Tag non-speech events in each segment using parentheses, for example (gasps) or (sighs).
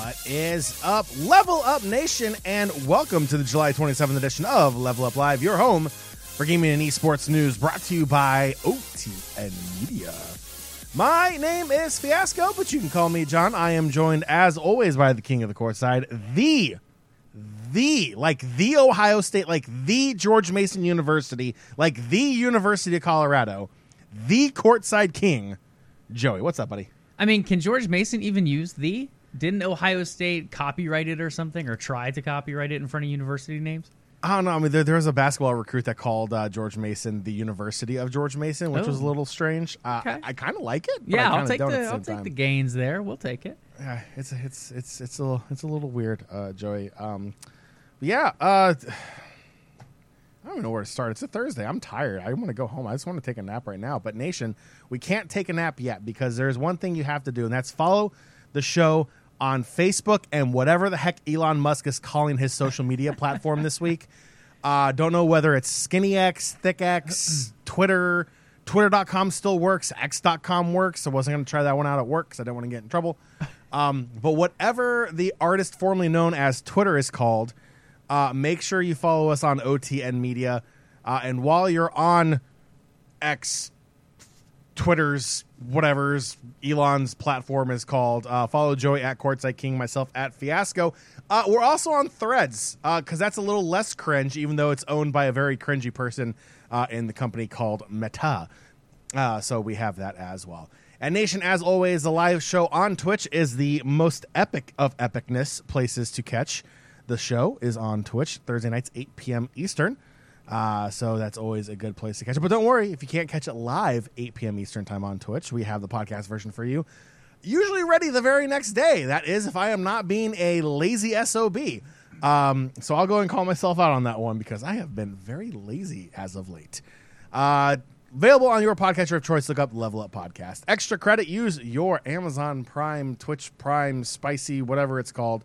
What is up, Level Up Nation, and welcome to the July 27th edition of Level Up Live, your home for gaming and esports news brought to you by OTN Media. My name is Fiasco, but you can call me Jon. I am joined, as always, by the king of the courtside, the, the, like the Ohio State, like the George Mason University, like the University of Colorado, the courtside king, Joey. What's up, buddy? I mean, can George Mason even use the? Didn't Ohio State copyright it or something, or try to copyright it in front of university names? I don't know. I mean, there, there was a basketball recruit that called uh, George Mason the University of George Mason, which Oh. was a little strange. Uh, Okay. I, I kind of like it. Yeah, I'll take the at I'll take time. the gains there. We'll take it. Yeah, it's it's it's it's a little, it's a little weird, uh, Joey. Um, yeah. Uh, (sighs) I don't even know where to start. It's a Thursday. I'm tired. I want to go home. I just want to take a nap right now. But nation, we can't take a nap yet because there's one thing you have to do, and that's follow the show on Facebook and whatever the heck Elon Musk is calling his social media platform this week. (laughs) Uh, don't know whether it's Skinny X, Thick X, (clears throat) Twitter. Twitter.com still works. X.com works. I wasn't going to try that one out at work because I didn't want to get in trouble. (laughs) Um, but whatever the artist formerly known as Twitter is called, uh, make sure you follow us on OTN Media. Uh, and while you're on X, Twitter's, whatever's, Elon's platform is called, uh, follow Joey at Courtside King, myself at Fiasco. Uh, we're also on Threads because that's a little less cringe, even though it's owned by a very cringy person uh, in the company called Meta. Uh, so we have that as well. And Nation, as always, the live show on Twitch is the most epic of epicness places to catch. The show is on Twitch Thursday nights, 8 p.m. Eastern. Uh, so that's always a good place to catch it. But don't worry, if you can't catch it live, 8 p.m. Eastern time on Twitch, we have the podcast version for you. Usually ready the very next day. That is, if I am not being a lazy SOB. Um, so I'll go and call myself out on that one because I have been very lazy as of late. Uh, available on your podcatcher of choice. Look up Level Up Podcast. Extra credit. Use your Amazon Prime, Twitch Prime, Spicy, whatever it's called,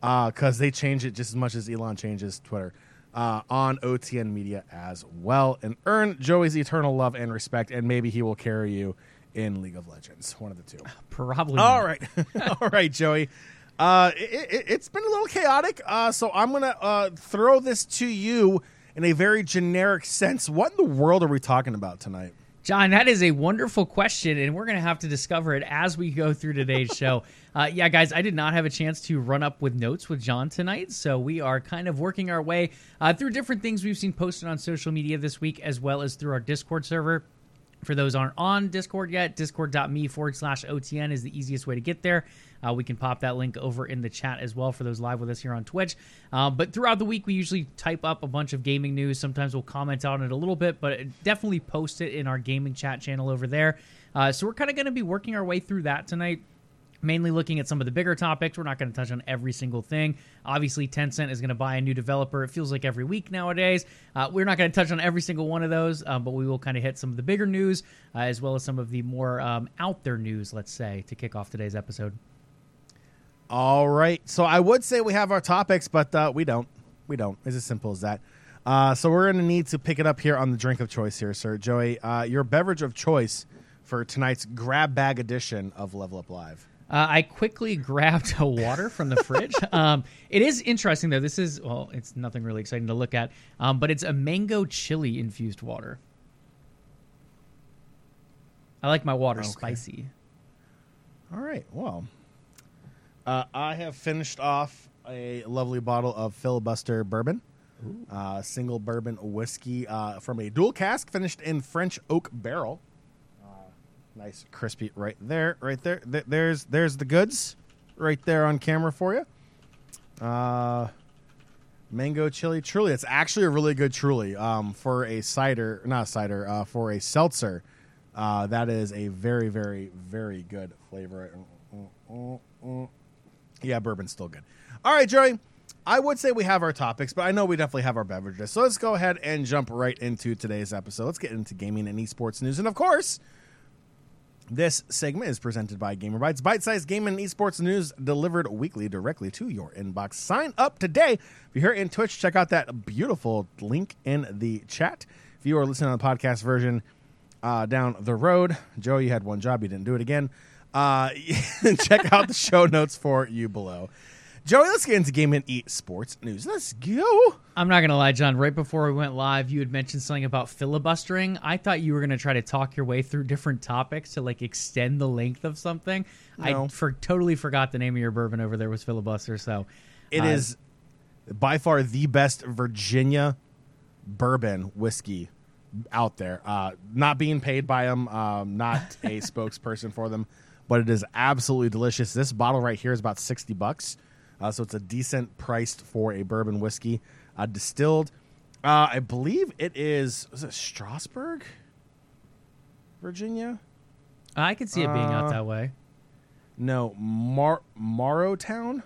because they change it just as much as Elon changes Twitter. Uh, on OTN Media as well, and earn Joey's eternal love and respect, and maybe he will carry you in League of Legends. One of the two. (sighs) Probably. All right, (laughs) (laughs) all right, Joey. Uh, it, it, it's been a little chaotic, uh, so I'm gonna uh, throw this to you in a very generic sense. What in the world are we talking about tonight? Jon, that is a wonderful question, and we're going to have to discover it as we go through today's (laughs) show. Uh, yeah, guys, I did not have a chance to run up with notes with Jon tonight, so we are kind of working our way uh, through different things we've seen posted on social media this week, as well as through our Discord server. For those aren't on Discord yet, discord.me forward slash OTN is the easiest way to get there. Uh, we can pop that link over in the chat as well for those live with us here on Twitch. Uh, but throughout the week, we usually type up a bunch of gaming news. Sometimes we'll comment on it a little bit, but definitely post it in our gaming chat channel over there. Uh, so we're kind of going to be working our way through that tonight mainly looking at some of the bigger topics. We're not going to touch on every single thing. Obviously, Tencent is going to buy a new developer. It feels like every week nowadays. Uh, we're not going to touch on every single one of those, um, but we will kind of hit some of the bigger news uh, as well as some of the more um, out there news, let's say, to kick off today's episode. All right, so I would say we have our topics, but uh, we don't. We don't. It's as simple as that. Uh, so we're going to need to pick it up here on the drink of choice here, sir. Joey, uh, your beverage of choice for tonight's grab bag edition of Level Up Live. Uh, I quickly (laughs) grabbed a water from the fridge. (laughs) um, it is interesting, though. This is, well, it's nothing really exciting to look at, um, but it's a mango chili infused water. I like my water Okay. spicy. All right. Well, uh, I have finished off a lovely bottle of filibuster bourbon, uh, single bourbon whiskey uh, from a dual cask, finished in French oak barrel. Nice, crispy, right there, right there. Th- there's there's the goods, right there on camera for you. Uh, mango chili truly. It's actually a really good truly um, for a cider, not a cider, uh, for a seltzer. Uh, that is a very, very, very good flavor. Yeah, bourbon's still good. All right, Joey. I would say we have our topics, but I know we definitely have our beverages. So let's go ahead and jump right into today's episode. Let's get into gaming and esports news. And of course, This segment is presented by Gamer Bytes, bite-sized game and esports news delivered weekly directly to your inbox. Sign up today. If you're here in Twitch, check out that beautiful link in the chat. If you are listening on the podcast version uh, down the road, Joe, you had one job, you didn't do it again. Uh, (laughs) check out the show notes for you below. Joey, let's get into game and esports news. Let's go. I'm not gonna lie, Jon. Right before we went live, you had mentioned something about filibustering. I thought you were gonna try to talk your way through different topics to like extend the length of something. No. I for, totally forgot the name of your bourbon over there was filibuster. So It uh, is by far the best Virginia bourbon whiskey out there. Uh, not being paid by them, um, not (laughs) a spokesperson for them, but it is absolutely delicious. This bottle right here is about sixty bucks, uh, so it's a decent priced for a bourbon whiskey. Uh, distilled, uh, I believe it is. Was it Strasburg, Virginia? I could see it being out Uh, that way. No, Mar Maurertown.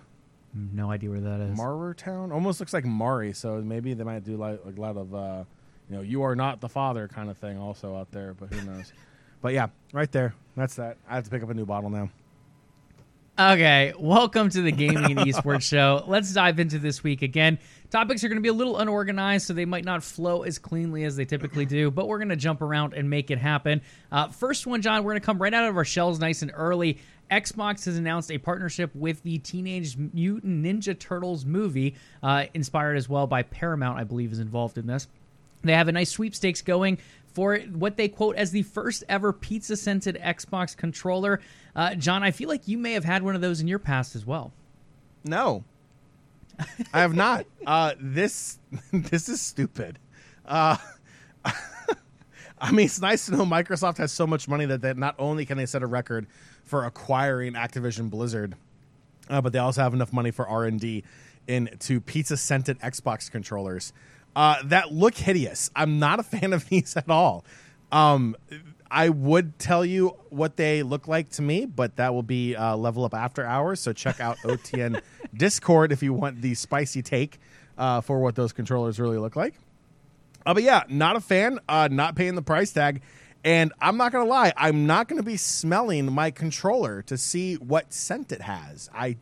No idea where that is. Maurertown almost looks like Maury, so maybe they might do like, like a lot of uh, you know, you are not the father kind of thing also out there, but who knows? (laughs) but yeah, right there. That's that. I have to pick up a new bottle now. Okay, welcome to the Gaming and (laughs) Esports Show. Let's dive into this week again. Topics are going to be a little unorganized, so they might not flow as cleanly as they typically do, but we're going to jump around and make it happen. Uh, first one, Jon, we're going to come right out of our shells nice and early. Xbox has announced a partnership with the Teenage Mutant Ninja Turtles movie, uh, inspired as well by Paramount, I believe, is involved in this. They have a nice sweepstakes going for what they quote as the first ever pizza scented Xbox controller. Uh, Jon, I feel like you may have had one of those in your past as well. No, I have not. (laughs) Uh, this (laughs) this is stupid. Uh, (laughs) I mean, it's nice to know Microsoft has so much money that they, not only can they set a record for acquiring Activision Blizzard, uh, but they also have enough money for R and D into pizza scented Xbox controllers uh, that look hideous. I'm not a (laughs) fan of these at all. Um, I would tell you what they look like to me, but that will be uh, level up after hours. So check out (laughs) OTN Discord if you want the spicy take uh, for what those controllers really look like. Uh, but yeah, not a fan. Uh, not paying the price tag, and I'm not gonna lie. I'm not gonna be smelling my controller to see what scent it has. I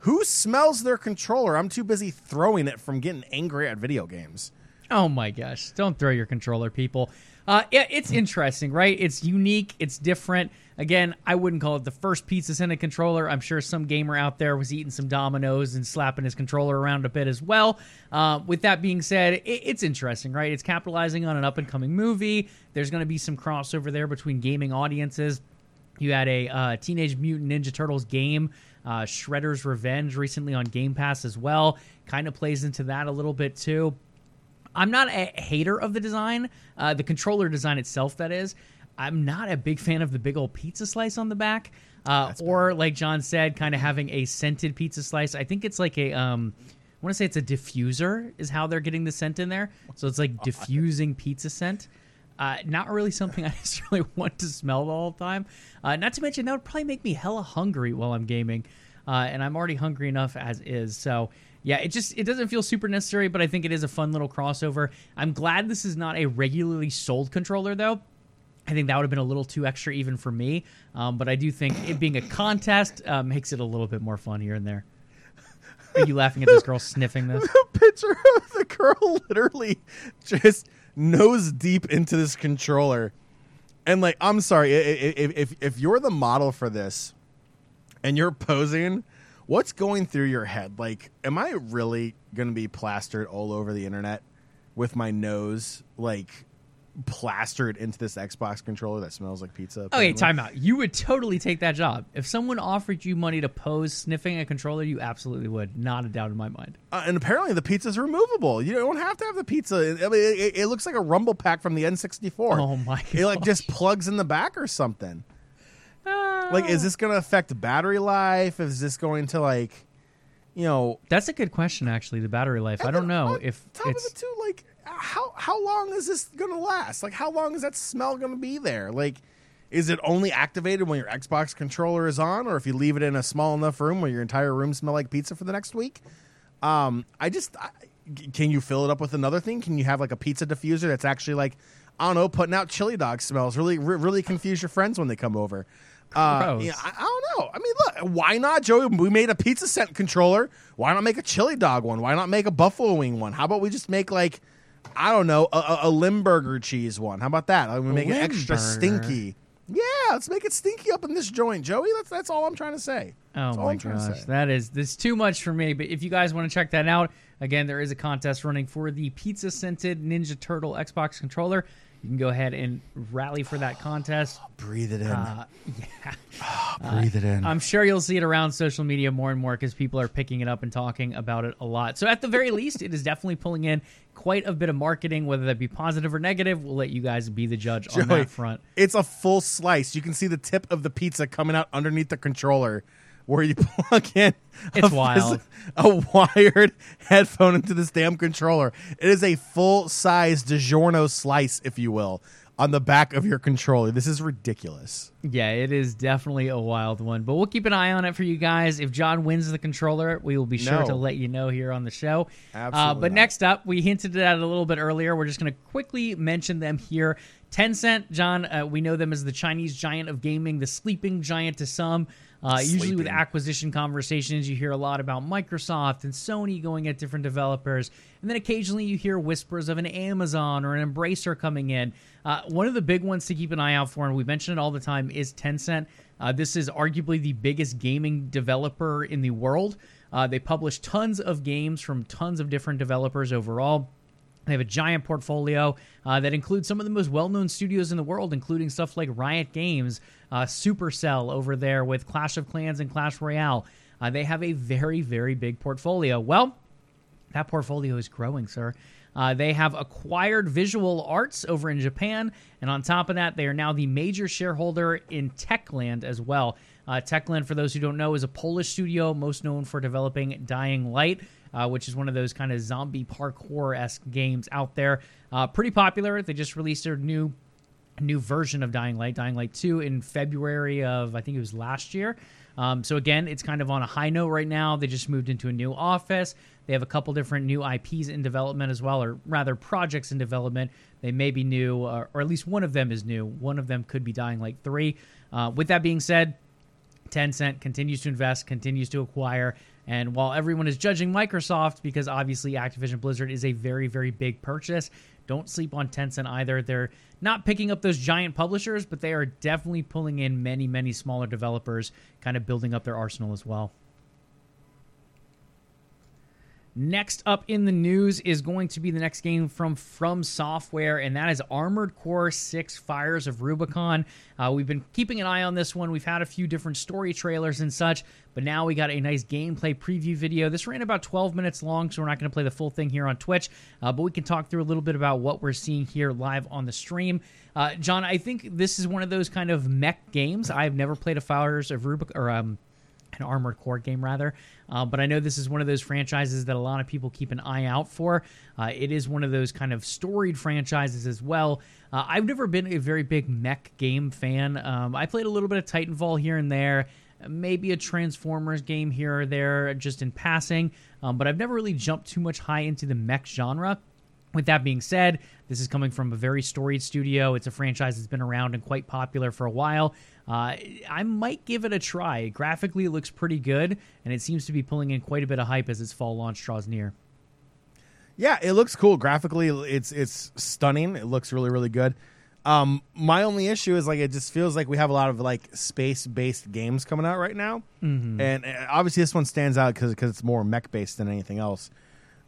who smells their controller? I'm too busy throwing it from getting angry at video games. Oh my gosh! Don't throw your controller, people. Uh, yeah, it's interesting, right? It's unique. It's different. Again, I wouldn't call it the first pizza scented controller. I'm sure some gamer out there was eating some Domino's and slapping his controller around a bit as well. Uh, with that being said, it, it's interesting, right? It's capitalizing on an up and coming movie. There's going to be some crossover there between gaming audiences. You had a uh, Teenage Mutant Ninja Turtles game, uh, Shredder's Revenge, recently on Game Pass as well. Kind of plays into that a little bit too. I'm not a hater of the design, uh, the controller design itself, that is. I'm not a big fan of the big old pizza slice on the back, uh, or like Jon said, kind of having a scented pizza slice. I think it's like a, um, I want to say it's a diffuser, is how they're getting the scent in there. So it's like (laughs) diffusing pizza scent. Uh, not really something (laughs) I necessarily want to smell the whole time. Uh, not to mention that would probably make me hella hungry while I'm gaming, uh, and I'm already hungry enough as is. So yeah, it just it doesn't feel super necessary, but I think it is a fun little crossover. I'm glad this is not a regularly sold controller though. I think that would have been a little too extra even for me, um, but I do think it being a contest uh, makes it a little bit more fun here and there. Are you laughing at this girl sniffing this? (laughs) The picture of the girl literally just nose deep into this controller, and like, I'm sorry if if if you're the model for this, and you're posing. What's going through your head? Like, am I really going to be plastered all over the internet with my nose like plastered into this Xbox controller that smells like pizza? Okay, apparently? time out. You would totally take that job. If someone offered you money to pose sniffing a controller, you absolutely would. Not a doubt in my mind. Uh, and apparently the pizza's removable. You don't have to have the pizza. I mean, it, it looks like a rumble pack from the N64. Oh my It like just plugs in the back or something. Like, is this going to affect battery life? Is this going to like, you know? That's a good question, actually. The battery life. I don't know if top it's. of it too. Like, how how long is this going to last? Like, how long is that smell going to be there? Like, is it only activated when your Xbox controller is on, or if you leave it in a small enough room where your entire room smell like pizza for the next week? Um, I just I, can you fill it up with another thing? Can you have like a pizza diffuser that's actually like I don't know, putting out chili dog smells. Really, really confuse your friends when they come over. Uh, I, I don't know. I mean, look, why not, Joey? We made a pizza scent controller. Why not make a chili dog one? Why not make a buffalo wing one? How about we just make like, I don't know, a, a, Limburger cheese one? How about that? Like, we make it extra Limburger. stinky. Yeah, let's make it stinky up in this joint, Joey. That's that's all I'm trying to say. Oh That's all my I'm trying to gosh, say. that is this is too much for me. But if you guys want to check that out, again, there is a contest running for the pizza scented Ninja Turtle Xbox controller. You can go ahead and rally for that contest. (gasps) Breathe it in. Uh, (laughs) yeah, (sighs) Breathe it in. I'm sure you'll see it around social media more and more because people are picking it up and talking about it a lot. So at the very least, it is definitely pulling in quite a bit of marketing, whether that be positive or negative. We'll let you guys be the judge on that front. It's a full slice. You can see the tip of the pizza coming out underneath the controller where you (laughs) plug in It's a, wild. (laughs) a wired headphone into this damn controller. It is a full size DiGiorno slice, if you will, on the back of your controller. This is ridiculous. Yeah, it is definitely a wild one, but we'll keep an eye on it for you guys. If Jon wins the controller, we will be sure No. to let you know here on the show. uh, Absolutely but not. next up, we hinted at it a little bit earlier. We're just going to quickly mention them here. Tencent, Jon, uh, we know them as the Chinese giant of gaming, the sleeping giant to some. Uh, usually with acquisition conversations, you hear a lot about Microsoft and Sony going at different developers, and then occasionally you hear whispers of an Amazon or an Embracer coming in. Uh, one of the big ones to keep an eye out for, and we mention it all the time, is Tencent. Uh, this is arguably the biggest gaming developer in the world. Uh, they publish tons of games from tons of different developers overall. They have a giant portfolio uh, that includes some of the most well-known studios in the world, including stuff like Riot Games, uh, Supercell over there with Clash of Clans and Clash Royale. Uh, they have a very, very big portfolio. Well, that portfolio is growing, sir. Uh, they have acquired Visual Arts over in Japan, and on top of that, they are now the major shareholder in Techland as well. Uh, Techland, for those who don't know, is a Polish studio most known for developing Dying Light, uh, which is one of those kind of zombie parkour esque games out there. Uh, pretty popular. They just released their new new version of Dying Light, Dying Light 2, in February of, I think it was last year. Um, so again, it's kind of on a high note right now. They just moved into a new office. They have a couple different new IPs in development as well, or rather projects in development. They may be new, uh, or at least one of them is new. One of them could be Dying Light 3. Uh, with that being said, Tencent continues to invest, continues to acquire. And while everyone is judging Microsoft because obviously Activision Blizzard is a very, very big purchase, don't sleep on Tencent either. They're not picking up those giant publishers, but they are definitely pulling in many, many smaller developers, kind of building up their arsenal as well. Next up in the news is going to be the next game from From Software, and that is Armored Core 6 Fires of Rubicon. Uh, we've been keeping an eye on this one. We've had a few different story trailers and such, but now we got a nice gameplay preview video. This ran about 12 minutes long, so we're not going to play the full thing here on Twitch, uh, but we can talk through a little bit about what we're seeing here live on the stream. Uh, Jon, I think this is one of those kind of mech games. I've never played a Fires of Rubicon, or um, an Armored Core game rather. Uh, but I know this is one of those franchises that a lot of people keep an eye out for. Uh, it is one of those kind of storied franchises as well. Uh, I've never been a very big mech game fan. Um, I played a little bit of Titanfall here and there, maybe a Transformers game here or there, just in passing. Um, but I've never really jumped too much high into the mech genre. With that being said, this is coming from a very storied studio. It's a franchise that's been around and quite popular for a while. Uh, I might give it a try. Graphically, it looks pretty good, and it seems to be pulling in quite a bit of hype as its fall launch draws near. Yeah, it looks cool graphically. It's it's stunning. It looks really really good. Um, my only issue is like it just feels like we have a lot of like space based games coming out right now, mm-hmm. and uh, obviously this one stands out because it's more mech based than anything else.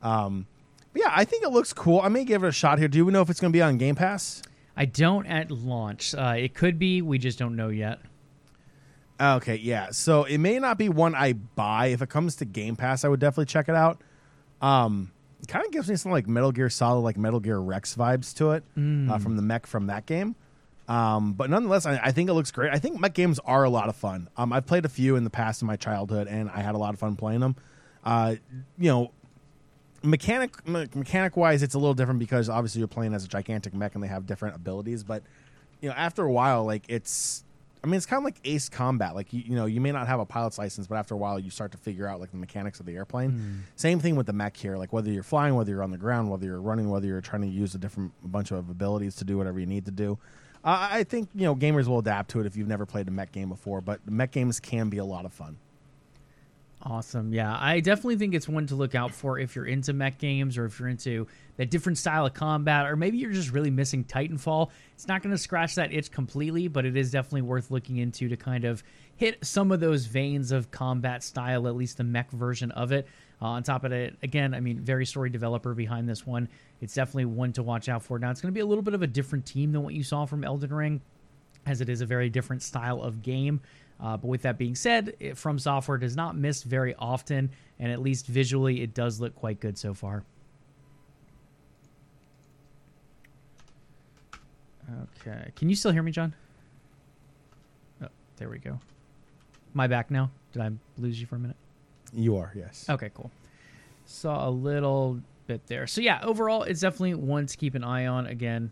Um, but yeah, I think it looks cool. I may give it a shot here. Do we know if it's going to be on Game Pass? I don't at launch. Uh, it could be. We just don't know yet. Okay, yeah. So it may not be one I buy. If it comes to Game Pass, I would definitely check it out. Um, it kind of gives me some like Metal Gear Solid, like Metal Gear Rex vibes to it uh, from the mech from that game. Um, but nonetheless, I, I think it looks great. I think mech games are a lot of fun. Um, I've played a few in the past in my childhood, and I had a lot of fun playing them. Uh, you know, mechanic me- mechanic wise, it's a little different because obviously you're playing as a gigantic mech, and they have different abilities. But you know, after a while, like it's I mean, it's kind of like Ace Combat. Like you, you know, you may not have a pilot's license, but after a while, you start to figure out like the mechanics of the airplane. Hmm. Same thing with the mech here. Like whether you're flying, whether you're on the ground, whether you're running, whether you're trying to use a different bunch of abilities to do whatever you need to do. Uh, I think you know gamers will adapt to it if you've never played a mech game before. But mech games can be a lot of fun. Awesome. Yeah, I definitely think it's one to look out for if you're into mech games or if you're into that different style of combat, or maybe you're just really missing Titanfall. It's not going to scratch that itch completely, but it is definitely worth looking into to kind of hit some of those veins of combat style, at least the mech version of it. Uh, on top of it, again, I mean, very story developer behind this one. It's definitely one to watch out for. Now, it's going to be a little bit of a different team than what you saw from Elden Ring, as it is a very different style of game. Uh, but with that being said, it, From Software does not miss very often, and at least visually, it does look quite good so far. Okay, can you still hear me, Jon? Oh, there we go. My back now. Did I lose you for a minute? You are yes. Okay, cool. Saw a little bit there. So yeah, overall, it's definitely one to keep an eye on. Again,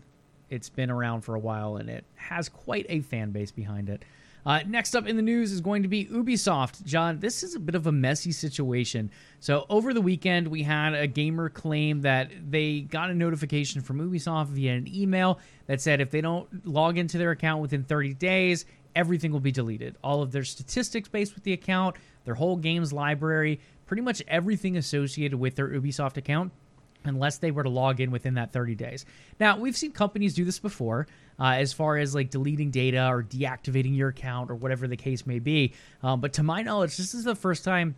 it's been around for a while and it has quite a fan base behind it. Uh, next up in the news is going to be Ubisoft. Jon, this is a bit of a messy situation. So, over the weekend, we had a gamer claim that they got a notification from Ubisoft via an email that said if they don't log into their account within 30 days, everything will be deleted. All of their statistics based with the account, their whole games library, pretty much everything associated with their Ubisoft account unless they were to log in within that 30 days. Now, we've seen companies do this before, uh, as far as like deleting data or deactivating your account or whatever the case may be. Um, but to my knowledge, this is the first time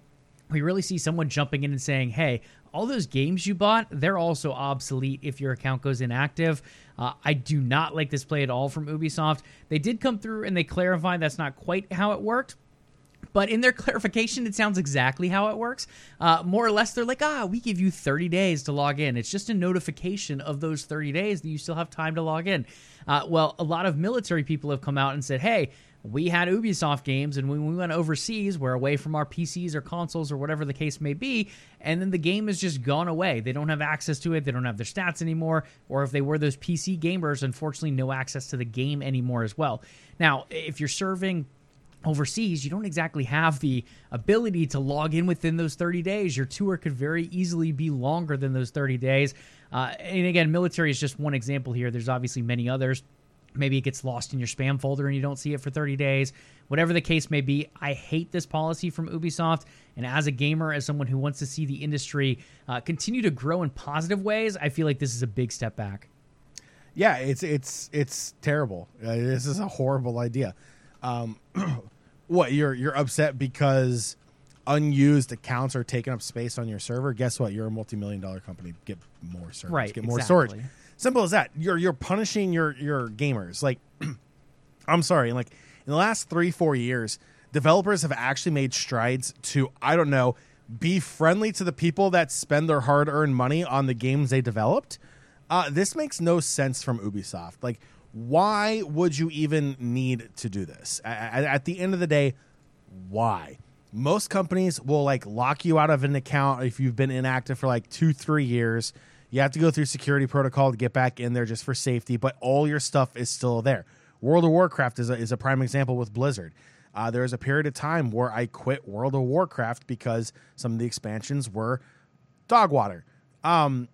we really see someone jumping in and saying, hey, all those games you bought, they're also obsolete if your account goes inactive. Uh, I do not like this play at all from Ubisoft. They did come through and they clarified that's not quite how it worked. But in their (laughs) clarification, it sounds exactly how it works. Uh, more or less, they're like, ah, we give you 30 days to log in. It's just a notification of those 30 days that you still have time to log in. Uh, well, a lot of military people have come out and said, hey, we had Ubisoft games, and when we went overseas, we're away from our PCs or consoles or whatever the case may be, and then the game has just gone away. They don't have access to it, they don't have their stats anymore, or if they were those PC gamers, unfortunately, no access to the game anymore as well. Now, if you're serving overseas, you don't exactly have the ability to log in within those 30 days. Your tour could very easily be longer than those 30 days. Uh, and again, military is just one example here. There's obviously many others. Maybe it gets lost in your spam folder and you don't see it for 30 days. Whatever the case may be, I hate this policy from Ubisoft. And as a gamer, as someone who wants to see the industry uh, continue to grow in positive ways, I feel like this is a big step back. Yeah, it's it's it's terrible. Uh, this is a horrible idea. Um, (clears throat) what you're you're upset because unused accounts are taking up space on your server? Guess what? You're a multi-million dollar company. Get more servers. Right, Get more exactly. storage. Simple as that. You're you're punishing your your gamers. Like, (clears throat) I'm sorry. Like in the last three four years, developers have actually made strides to I don't know be friendly to the people that spend their hard earned money on the games they developed. Uh, this makes no sense from Ubisoft. Like, why would you even need to do this? At, the end of the day, why? Most companies will like lock you out of an account if you've been inactive for like two, three years. You have to go through security protocol to get back in there just for safety, but all your stuff is still there. World of Warcraft is a, is a prime example with Blizzard. Uh, there was a period of time where I quit World of Warcraft because some of the expansions were dog water. Um,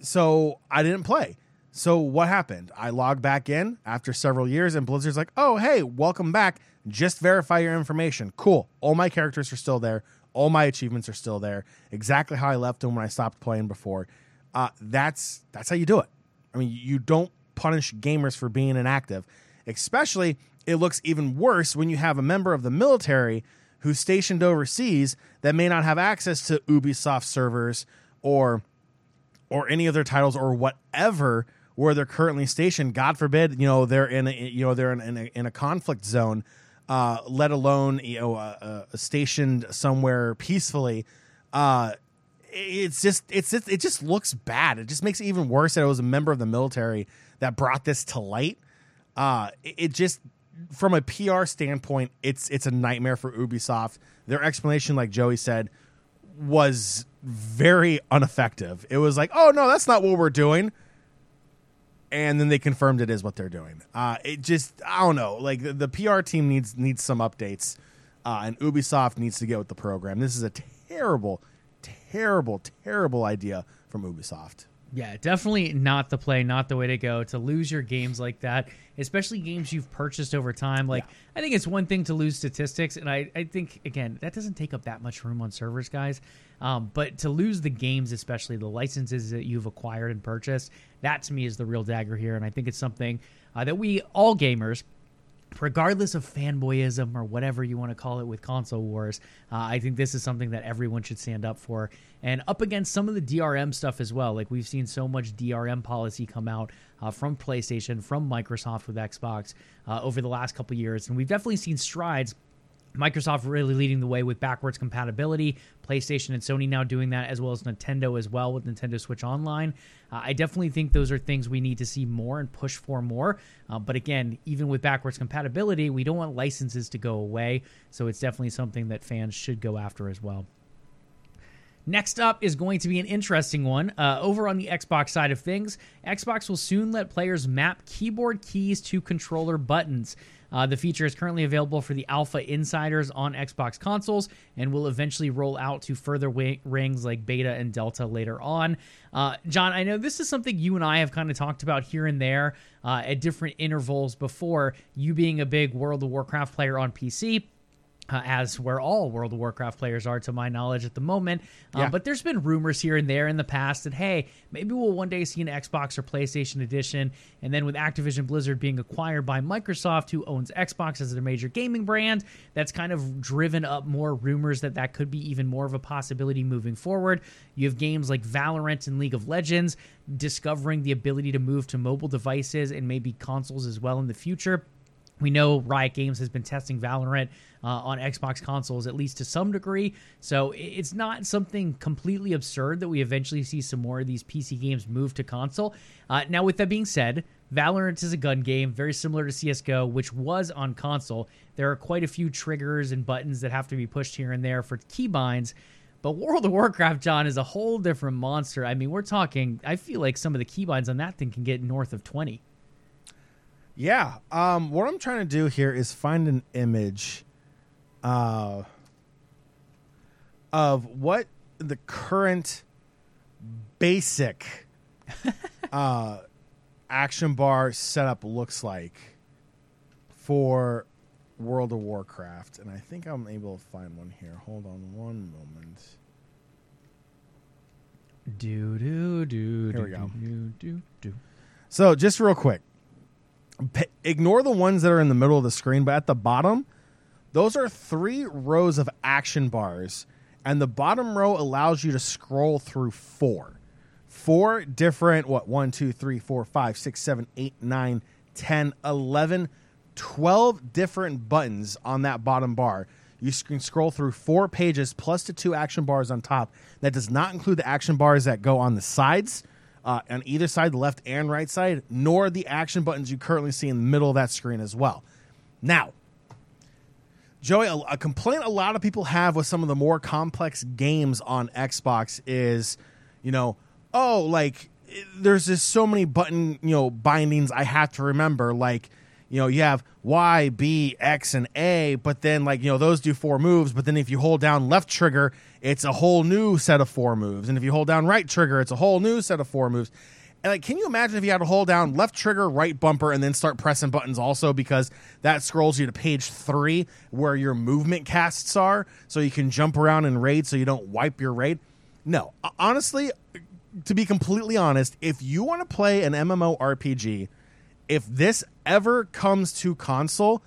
so I didn't play. So what happened? I logged back in after several years, and Blizzard's like, "Oh, hey, welcome back. Just verify your information. Cool. All my characters are still there. All my achievements are still there. Exactly how I left them when I stopped playing before. Uh, that's that's how you do it. I mean, you don't punish gamers for being inactive. Especially, it looks even worse when you have a member of the military who's stationed overseas that may not have access to Ubisoft servers or or any other titles or whatever where they're currently stationed. God forbid, you know, they're in a, you know they're in, in, a, in a conflict zone, uh, let alone you know stationed somewhere peacefully. Uh, it's just it's just, it just looks bad. It just makes it even worse that it was a member of the military that brought this to light. Uh, it, it just from a PR standpoint, it's it's a nightmare for Ubisoft. Their explanation, like Joey said, was very ineffective. It was like, oh no, that's not what we're doing. And then they confirmed it is what they're doing. Uh, it just I don't know. Like the, the PR team needs needs some updates, uh, and Ubisoft needs to get with the program. This is a terrible, terrible, terrible idea from Ubisoft. Yeah, definitely not the play, not the way to go to lose your games like that, especially games you've purchased over time. Like, yeah. I think it's one thing to lose statistics, and I, I think, again, that doesn't take up that much room on servers, guys. Um, but to lose the games, especially the licenses that you've acquired and purchased, that to me is the real dagger here. And I think it's something uh, that we, all gamers, regardless of fanboyism or whatever you want to call it with console wars, uh, I think this is something that everyone should stand up for. And up against some of the DRM stuff as well. Like we've seen so much DRM policy come out uh, from PlayStation, from Microsoft with Xbox uh, over the last couple years. And we've definitely seen strides Microsoft really leading the way with backwards compatibility. PlayStation and Sony now doing that, as well as Nintendo as well with Nintendo Switch Online. Uh, I definitely think those are things we need to see more and push for more. Uh, but again, even with backwards compatibility, we don't want licenses to go away. So it's definitely something that fans should go after as well. Next up is going to be an interesting one. Uh, over on the Xbox side of things, Xbox will soon let players map keyboard keys to controller buttons. Uh, the feature is currently available for the alpha insiders on Xbox consoles and will eventually roll out to further rings like beta and delta later on. Uh, Jon, I know this is something you and I have kind of talked about here and there uh, at different intervals before. You being a big World of Warcraft player on PC uh, as where all World of Warcraft players are, to my knowledge, at the moment. Um, yeah. But there's been rumors here and there in the past that, hey, maybe we'll one day see an Xbox or PlayStation edition. And then with Activision Blizzard being acquired by Microsoft, who owns Xbox as their major gaming brand, that's kind of driven up more rumors that that could be even more of a possibility moving forward. You have games like Valorant and League of Legends discovering the ability to move to mobile devices and maybe consoles as well in the future. We know Riot Games has been testing Valorant uh, on Xbox consoles, at least to some degree. So it's not something completely absurd that we eventually see some more of these PC games move to console. Uh, now, with that being said, Valorant is a gun game, very similar to CSGO, which was on console. There are quite a few triggers and buttons that have to be pushed here and there for keybinds. But World of Warcraft, Jon, is a whole different monster. I mean, we're talking, I feel like some of the keybinds on that thing can get north of 20. Yeah. Um, what I'm trying to do here is find an image uh, of what the current basic (laughs) uh, action bar setup looks like for World of Warcraft. And I think I'm able to find one here. Hold on one moment. Do do do. Here we go. Do do do. So just real quick, Ignore the ones that are in the middle of the screen, but at the bottom, those are three rows of action bars, and the bottom row allows you to scroll through four. Four different, what, one, two, three, four, five, six, seven, eight, nine, 10, 11, 12 different buttons on that bottom bar. You can scroll through four pages plus the two action bars on top. That does not include the action bars that go on the sides uh, on either side, the left and right side, nor the action buttons you currently see in the middle of that screen as well. Now, Joey, a, a, complaint a lot of people have with some of the more complex games on Xbox is, you know, oh, like there's just so many button, you know, bindings I have to remember. Like, you know, you have Y, B, X, and A, but then like, you know, those do four moves, but then if you hold down left trigger, it's a whole new set of four moves. And if you hold down right trigger, it's a whole new set of four moves. And like, can you imagine if you had to hold down left trigger, right bumper, and then start pressing buttons also because that scrolls you to page three where your movement casts are, so you can jump around and raid so you don't wipe your raid. No, honestly, to be completely honest, if you want to play an MMO RPG, if this ever comes to console,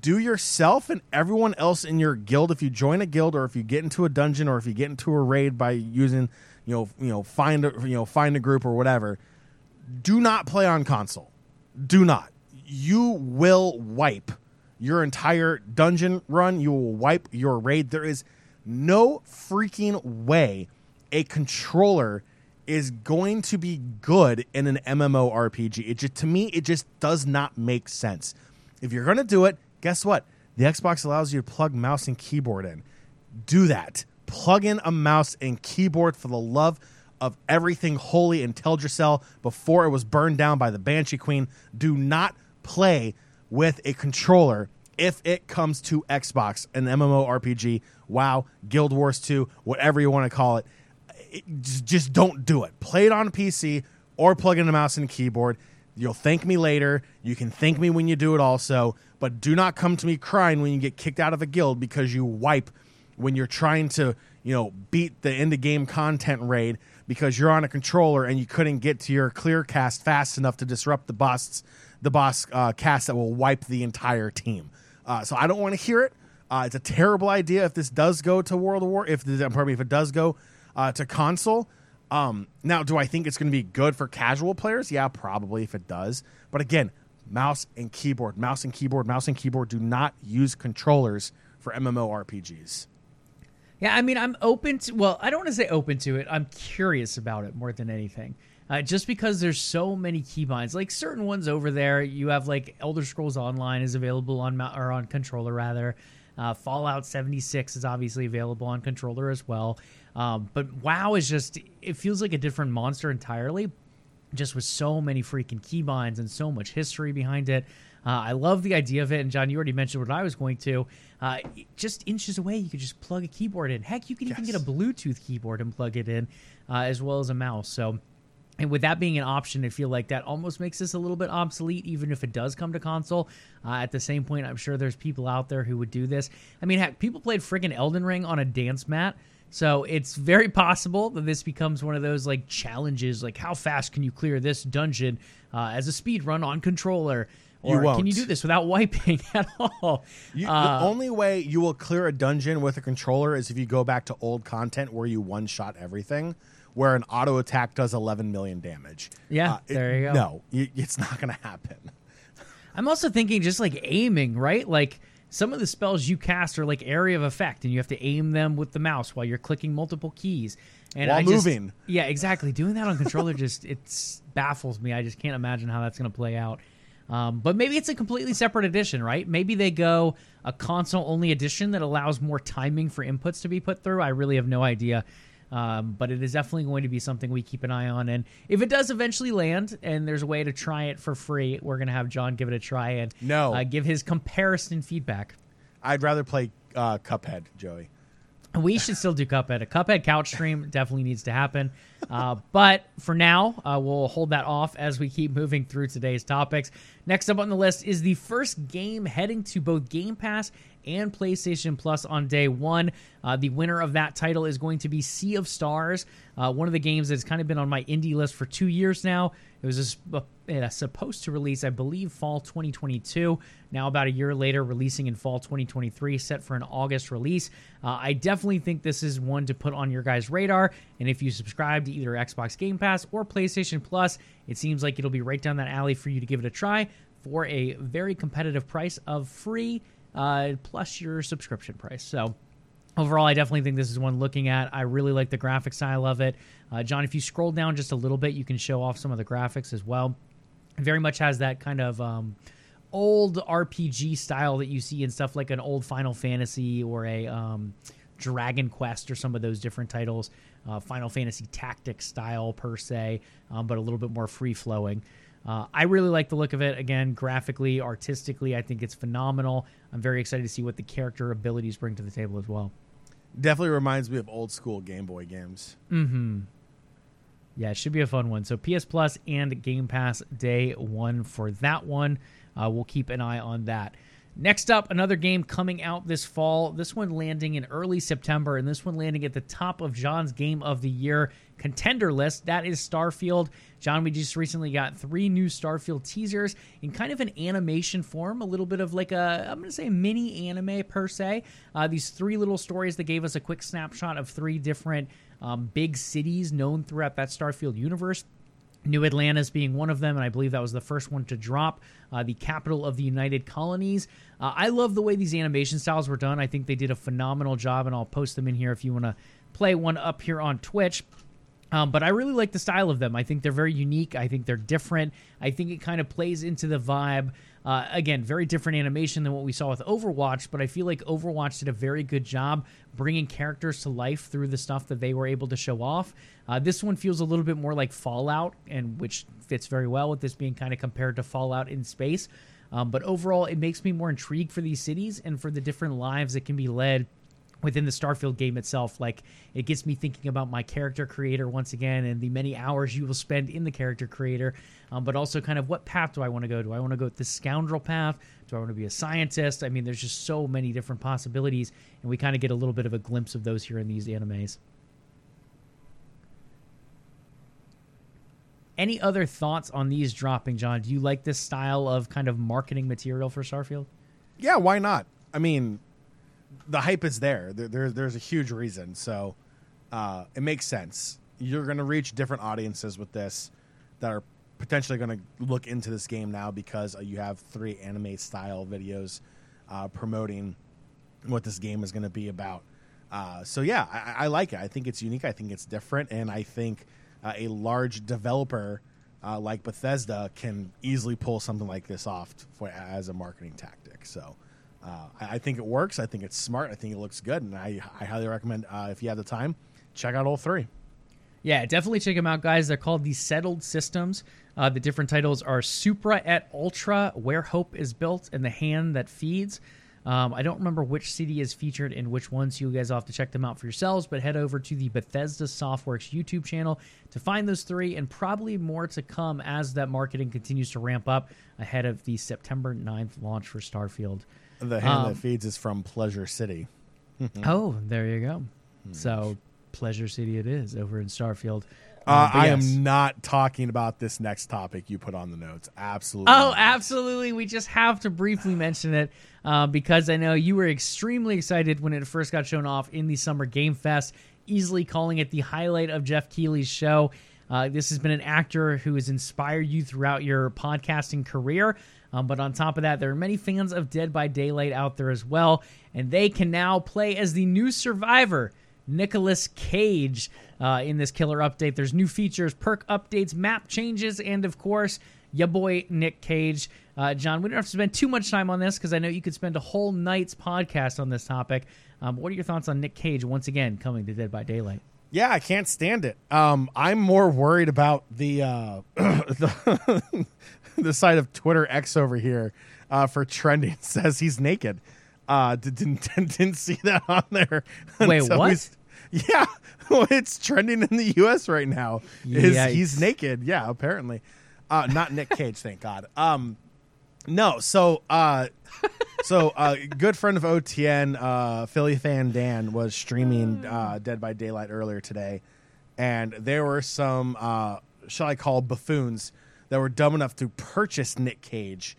do yourself and everyone else in your guild if you join a guild or if you get into a dungeon or if you get into a raid by using you know you know find a you know find a group or whatever do not play on console. Do not. You will wipe your entire dungeon run. You will wipe your raid. There is no freaking way a controller is going to be good in an MMORPG. It just to me it just does not make sense. If you're going to do it, guess what? The Xbox allows you to plug mouse and keyboard in. Do that. Plug in a mouse and keyboard for the love of everything holy in Teldrassil before it was burned down by the Banshee Queen. Do not play with a controller if it comes to Xbox, an MMORPG, WoW, Guild Wars 2, whatever you want to call it. It just, don't do it. Play it on PC or plug in a mouse and keyboard. You'll thank me later. You can thank me when you do it also, but do not come to me crying when you get kicked out of a guild because you wipe when you're trying to, you know, beat the end of game content raid because you're on a controller and you couldn't get to your clear cast fast enough to disrupt the boss the boss uh, cast that will wipe the entire team. Uh, so I don't want to hear it. Uh, it's a terrible idea if this does go to World of War. If this, pardon me, if it does go uh, to console. Um, now, do I think it's going to be good for casual players? Yeah, probably if it does. But again, mouse and keyboard, mouse and keyboard, mouse and keyboard. Do not use controllers for MMORPGs. Yeah, I mean, I'm open to. Well, I don't want to say open to it. I'm curious about it more than anything. Uh, just because there's so many keybinds, like certain ones over there, you have like Elder Scrolls Online is available on or on controller rather. Uh, Fallout 76 is obviously available on controller as well. Um, but WoW is just it feels like a different monster entirely, just with so many freaking keybinds and so much history behind it. Uh, I love the idea of it. And Jon, you already mentioned what I was going to. Uh, just inches away, you could just plug a keyboard in. Heck, you can yes. even get a Bluetooth keyboard and plug it in, uh, as well as a mouse. So. And with that being an option, I feel like that almost makes this a little bit obsolete, even if it does come to console. Uh, at the same point, I'm sure there's people out there who would do this. I mean, heck, people played friggin' Elden Ring on a dance mat. So it's very (laughs) possible that this becomes one of those like challenges, like how fast can you clear this dungeon uh, as a speed run on controller? Or you can you do this without (laughs) wiping at all? You, uh, the only way you will clear a dungeon with a controller is if you go back to old content where you one shot everything, where an auto attack does 11 million damage. Yeah, uh, there you go. No, it's not going to happen. (laughs) I'm also thinking just like aiming, right? Like some of the spells you cast are like area of effect, and you have to aim them with the mouse while you're clicking multiple keys. And while I just, moving. Yeah, exactly. Doing that on controller (laughs) just it baffles me. I just can't imagine how that's going to play out. Um, but maybe it's a completely separate edition, right? Maybe they go a console only edition that allows more timing for inputs to be put through. I really have no idea. Um, but it is definitely going to be something we keep an eye on. And if it does eventually land and there's a way to try it for free, we're going to have Jon give it a try and no. Uh, give his comparison feedback. I'd rather play uh, Cuphead, Joey. We should still do Cuphead. A Cuphead couch stream definitely needs to happen. Uh, but for now, uh, we'll hold that off as we keep moving through today's topics. Next up on the list is the first game heading to both Game Pass and PlayStation Plus on day one. Uh, the winner of that title is going to be Sea of Stars, uh, one of the games that's kind of been on my indie list for two years now. It was a, a, supposed to release, I believe, fall 2022. Now, about a year later, releasing in fall 2023, set for an August release. Uh, I definitely think this is one to put on your guys' radar. And if you subscribe to either Xbox Game Pass or PlayStation Plus, it seems like it'll be right down that alley for you to give it a try for a very competitive price of free uh, plus your subscription price. So overall, I definitely think this is one looking at. I really like the graphic style of it. Uh, Jon, if you scroll down just a little bit, you can show off some of the graphics as well. It very much has that kind of um, old RPG style that you see in stuff like an old Final Fantasy or a um, Dragon Quest or some of those different titles. Uh, Final Fantasy Tactics style per se, um, but a little bit more free flowing. Uh, I really like the look of it. Again, graphically, artistically, I think it's phenomenal. I'm very excited to see what the character abilities bring to the table as well. Definitely reminds me of old school Game Boy games. Mm-hmm. Yeah, it should be a fun one. So PS Plus and Game Pass day one for that one. Uh, we'll keep an eye on that. Next up, another game coming out this fall. This one landing in early September, and this one landing at the top of Jon's Game of the Year contender list. That is Starfield. Jon, we just recently got three new Starfield teasers in kind of an animation form, a little bit of like a, I'm going to say mini anime per se. Uh, these three little stories that gave us a quick snapshot of three different um, big cities known throughout that Starfield universe. New Atlantis being one of them, and I believe that was the first one to drop, uh, the capital of the United Colonies. Uh, I love the way these animation styles were done. I think they did a phenomenal job, and I'll post them in here if you want to play one up here on Twitch. Um, but I really like the style of them. I think they're very unique. I think they're different. I think it kind of plays into the vibe Uh, again, very different animation than what we saw with Overwatch, but I feel like Overwatch did a very good job bringing characters to life through the stuff that they were able to show off. Uh, this one feels a little bit more like Fallout, and which fits very well with this being kind of compared to Fallout in space. Um, but overall, it makes me more intrigued for these cities and for the different lives that can be led within the Starfield game itself. Like it gets me thinking about my character creator once again and the many hours you will spend in the character creator, um, but also kind of what path do I want to go? Do I want to go the scoundrel path? Do I want to be a scientist? I mean, there's just so many different possibilities, and we kind of get a little bit of a glimpse of those here in these animes. Any other thoughts on these dropping, Jon? Do you like this style of kind of marketing material for Starfield? Yeah, why not? I mean, the hype is there. there, there there's a huge reason, so uh, it makes sense. You're going to reach different audiences with this that are potentially going to look into this game now because you have three anime style videos uh, promoting what this game is going to be about. Uh, so yeah, I, I, like it. I think it's unique. I think it's different, and I think uh, a large developer uh, like Bethesda can easily pull something like this off for, as a marketing tactic. So uh, I, think it works. I think it's smart. I think it looks good, and I, I highly recommend uh, if you have the time, check out all three. Yeah, definitely check them out, guys. They're called the Settled Systems. Uh, the different titles are Supra et Ultra, Where Hope is Built, and The Hand That Feeds. Um, I don't remember which CD is featured in which ones. So you guys have to check them out for yourselves. But head over to the Bethesda Softworks YouTube channel to find those three, and probably more to come as that marketing continues to ramp up ahead of the September 9th launch for Starfield. The hand um, that feeds is from Pleasure City. (laughs) oh, there you go. So Pleasure City it is over in Starfield. Uh, I yes. am not talking about this next topic you put on the notes. Absolutely. Oh, absolutely. We just have to briefly mention it uh, because I know you were extremely excited when it first got shown off in the Summer Game Fest, easily calling it the highlight of Geoff Keighley's show. Uh, this has been an actor who has inspired you throughout your podcasting career. Um, but on top of that, there are many fans of Dead by Daylight out there as well, and they can now play as the new survivor Nicolas Cage uh, in this killer update. There's new features, perk updates, map changes, and of course, your boy Nic Cage. Uh, Jon, we don't have to spend too much time on this because I know you could spend a whole night's podcast on this topic. Um, what are your thoughts on Nic Cage once again coming to Dead by Daylight? Yeah, I can't stand it. Um, I'm more worried about the uh, (clears throat) the, (laughs) the side of Twitter X over here uh, for trending (laughs) says he's naked. Uh, (laughs) didn't didn't see that on there. Wait, what? Yeah, it's trending in the U.S. right now. Is he's naked? Yeah, apparently. Uh, not Nic Cage, thank God. Um, no, so uh, so uh, good friend of OTN, uh, Philly fan Dan was streaming uh, Dead by Daylight earlier today, and there were some uh, shall I call buffoons that were dumb enough to purchase Nic Cage,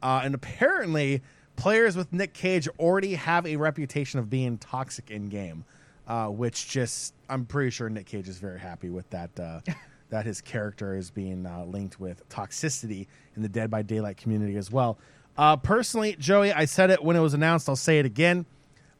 uh, and apparently players with Nic Cage already have a reputation of being toxic in game, uh, which just I'm pretty sure Nic Cage is very happy with that. Uh, (laughs) that his character is being uh, linked with toxicity in the Dead by Daylight community as well. Uh, personally, Joey, I said it when it was announced. I'll say it again.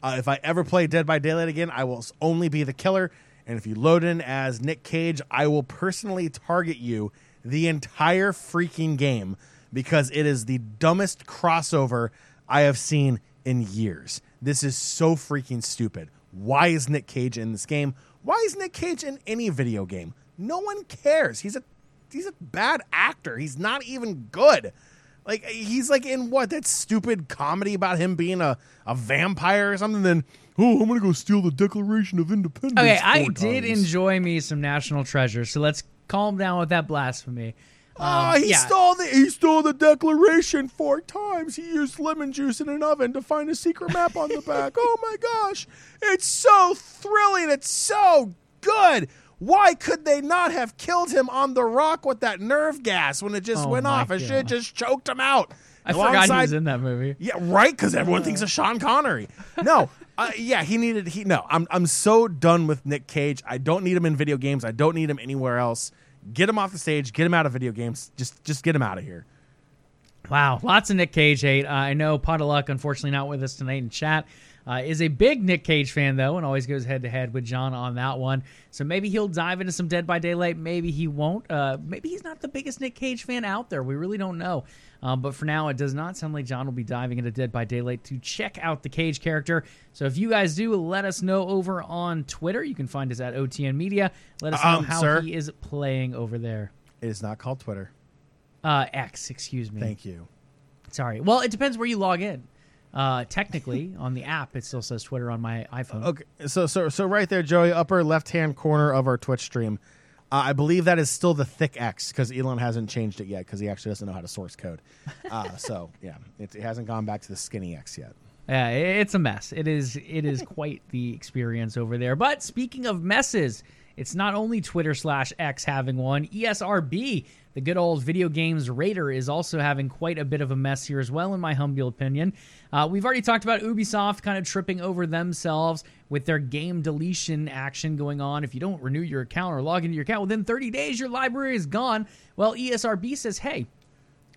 Uh, if I ever play Dead by Daylight again, I will only be the killer. And if you load in as Nic Cage, I will personally target you the entire freaking game because it is the dumbest crossover I have seen in years. This is so freaking stupid. Why is Nic Cage in this game? Why is Nic Cage in any video game? No one cares. He's a he's a bad actor. He's not even good. Like he's like in what that stupid comedy about him being a, a vampire or something. Then oh, I'm gonna go steal the Declaration of Independence. Okay, I did enjoy me some National Treasure. So let's calm down with that blasphemy. Ah, um, he yeah. stole the he stole the Declaration four times. He used lemon juice in an oven to find a secret map on the back. (laughs) oh my gosh, it's so thrilling! It's so good. Why could they not have killed him on the rock with that nerve gas when it just oh went off? It should have just choked him out. I Alongside, forgot he was in that movie. Yeah, right. Because everyone thinks of Sean Connery. No, uh, yeah, he needed. He no. I'm I'm so done with Nic Cage. I don't need him in video games. I don't need him anywhere else. Get him off the stage. Get him out of video games. Just just get him out of here. Wow, lots of Nic Cage hate. Uh, I know Pot of Luck, unfortunately, not with us tonight in chat. Uh, is a big Nic Cage fan though, and always goes head to head with Jon on that one. So maybe he'll dive into some Dead by Daylight. Maybe he won't. Uh, maybe he's not the biggest Nic Cage fan out there. We really don't know. Um, but for now, it does not sound like Jon will be diving into Dead by Daylight to check out the Cage character. So if you guys do, let us know over on Twitter. You can find us at OTN Media. Let us know Um, how sir? he is playing over there. It is not called Twitter. Uh, X, excuse me. Thank you. Sorry. Well, it depends where you log in. Uh, technically, (laughs) on the app, it still says Twitter on my iPhone. Okay, so so so right there, Joey, upper left hand corner of our Twitch stream. Uh, I believe that is still the thick X because Elon hasn't changed it yet because he actually doesn't know how to source code. (laughs) Uh, so yeah, it, it hasn't gone back to the skinny X yet. Yeah, it's a mess. It is it is (laughs) quite the experience over there. But speaking of messes, it's not only Twitter slash X having one. ESRB, the good old video games raider, is also having quite a bit of a mess here as well, in my humble opinion. Uh, we've already talked about Ubisoft kind of tripping over themselves with their game deletion action going on. If you don't renew your account or log into your account within 30 days, your library is gone. Well, ESRB says, hey,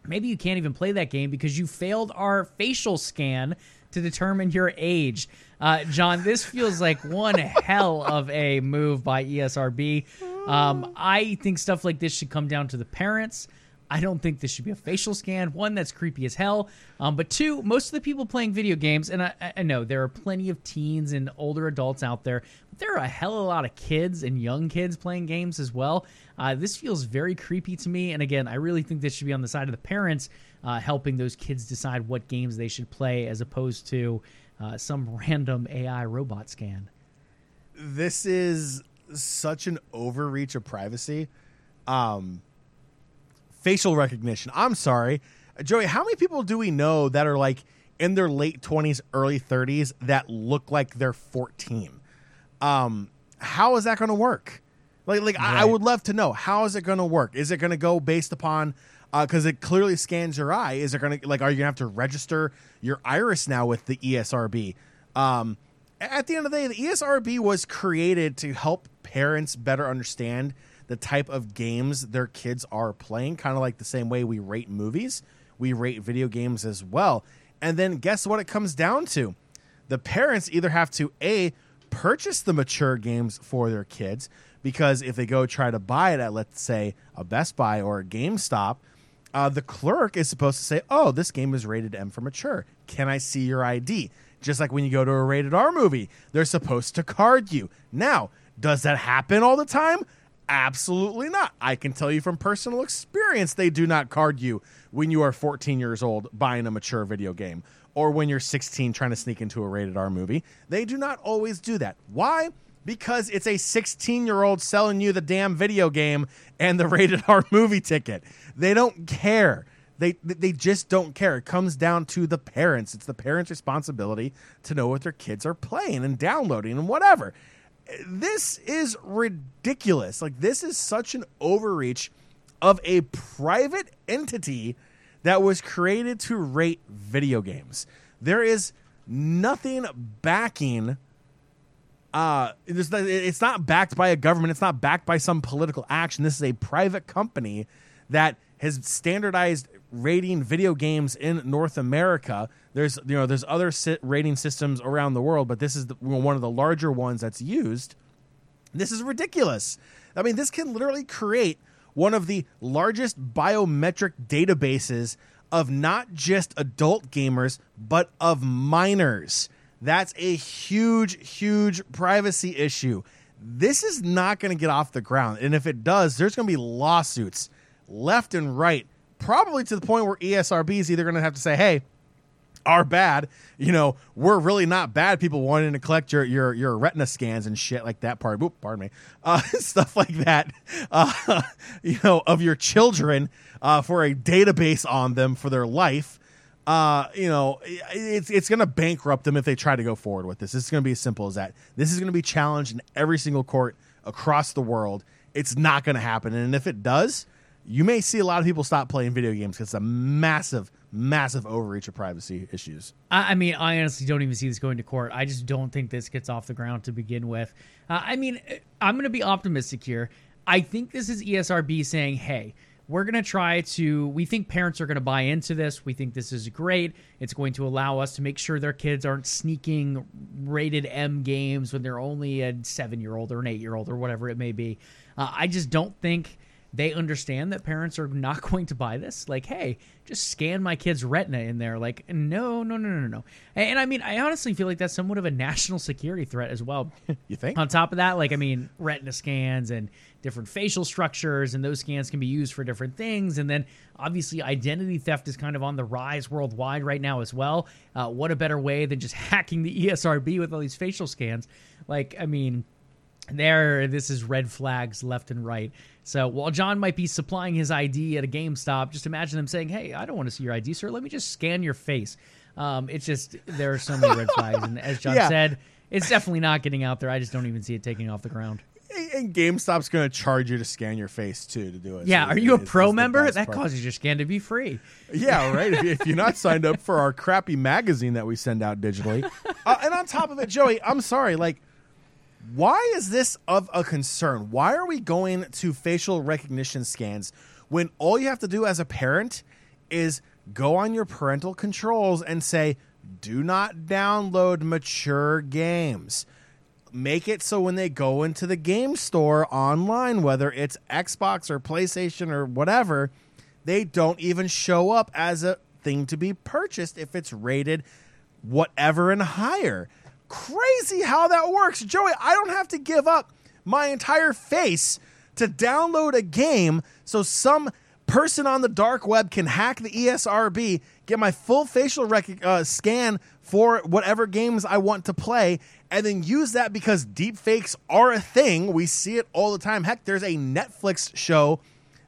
maybe you can't even play that game because you failed our facial scan to determine your age. Uh, Jon, this feels like one hell of a move by ESRB. Um, I think stuff like this should come down to the parents. I don't think this should be a facial scan. One, that's creepy as hell. Um, but two, most of the people playing video games, and I, I know there are plenty of teens and older adults out there, but there are a hell of a lot of kids and young kids playing games as well. Uh, this feels very creepy to me. And again, I really think this should be on the side of the parents, uh, helping those kids decide what games they should play as opposed to uh, some (laughs) random AI robot scan. This is such an overreach of privacy. Um, facial recognition. I'm sorry, Joey. How many people do we know that are like in their late 20s, early 30s that look like they're 14? Um, how is that going to work? Like, like I, I would love to know how is it going to work? Is it going to go based upon because it clearly scans your eye? Is it going to like are you going to have to register your iris now with the ESRB? Um, at the end of the day, the ESRB was created to help parents better understand the type of games their kids are playing, kind of like the same way we rate movies, we rate video games as well. And then guess what it comes down to? The parents either have to A, purchase the mature games for their kids, because if they go try to buy it at, let's say, a Best Buy or a GameStop, uh, the clerk is supposed to say, "Oh, this game is rated M for mature. Can I see your ID?" Just like when you go to a rated R movie, they're supposed to card you. Now, does that happen all the time? Absolutely not. I can tell you from personal experience, they do not card you when you are 14 years old buying a mature video game or when you're 16 trying to sneak into a rated R movie. They do not always do that. Why? Because it's a 16 year old selling you the damn video game and the (laughs) rated R movie ticket. They don't care. They, they just don't care. It comes down to the parents. It's the parents' responsibility to know what their kids are playing and downloading and whatever. This is ridiculous. Like, this is such an overreach of a private entity that was created to rate video games. There is nothing backing uh it's not, it's not backed by a government it's not backed by some political action this is a private company that has standardized rating video games in North America there's you know there's other rating systems around the world but this is the, one of the larger ones that's used this is ridiculous. I mean, this can literally create one of the largest biometric databases of not just adult gamers, but of minors. That's a huge, huge privacy issue. This is not going to get off the ground. And if it does, there's going to be lawsuits left and right, probably to the point where ESRB is either going to have to say, hey, are bad. You know, we're really not bad people wanting to collect your your your retina scans and shit like that. Part, oop, pardon me, uh, (laughs) stuff like that. Uh, (laughs) you know, of your children uh, for a database on them for their life. Uh, you know, it's it's going to bankrupt them if they try to go forward with this. This is going to be as simple as that. This is going to be challenged in every single court across the world. It's not going to happen, and if it does, you may see a lot of people stop playing video games because it's a massive, massive overreach of privacy issues. I, I mean, I honestly don't even see this going to court. I just don't think this gets off the ground to begin with. Uh, I mean, I'm going to be optimistic here. I think this is ESRB saying, hey, we're going to try to we think parents are going to buy into this we think this is great it's going to allow us to make sure their kids aren't sneaking rated m games when they're only a seven year old or an eight year old or whatever it may be uh, i just don't think they understand that parents are not (laughs) going to buy this. Like, hey, just scan my kid's retina in there. Like, no, no, no, no, no. And, and I mean, I honestly feel like that's somewhat of a national security threat as well. (laughs) you think? On top of that, like, I mean, retina scans and different facial structures, and those scans can be used for different things. And then obviously, identity theft is kind of on the rise worldwide right now as well. Uh, what a better way than just (laughs) hacking the ESRB with all these facial scans? Like, I mean, there this is red flags left and right so while jon might be supplying his id at a gamestop just imagine them saying hey i don't want to see your id sir let me just scan your face um, it's just there are so many red flags and as jon (laughs) yeah. said it's definitely not getting out there i just don't even see it taking off the ground and GameStop's going to charge you to scan your face too to do it. Yeah, so are you a pro member? That part. causes your scan to be free. Yeah, (laughs) right. if, you're not signed up for our crappy magazine that we send out digitally, uh, and on top of it, Joey, I'm sorry, like why is this of a concern? Why are we going to facial recognition scans when all you have to do as a parent is go on your parental controls and say, do not download mature games? Make it so when they go into the game store online, whether it's Xbox or PlayStation or whatever, they don't even show up as a thing to be purchased if it's rated whatever and higher crazy how that works. Joey, I don't have to give up my entire face to download a game so some person on the dark web can hack the ESRB, get my full facial rec- uh, scan for whatever games I want to play, and then use that because deepfakes are a thing. We see it all the time. Heck, there's a Netflix show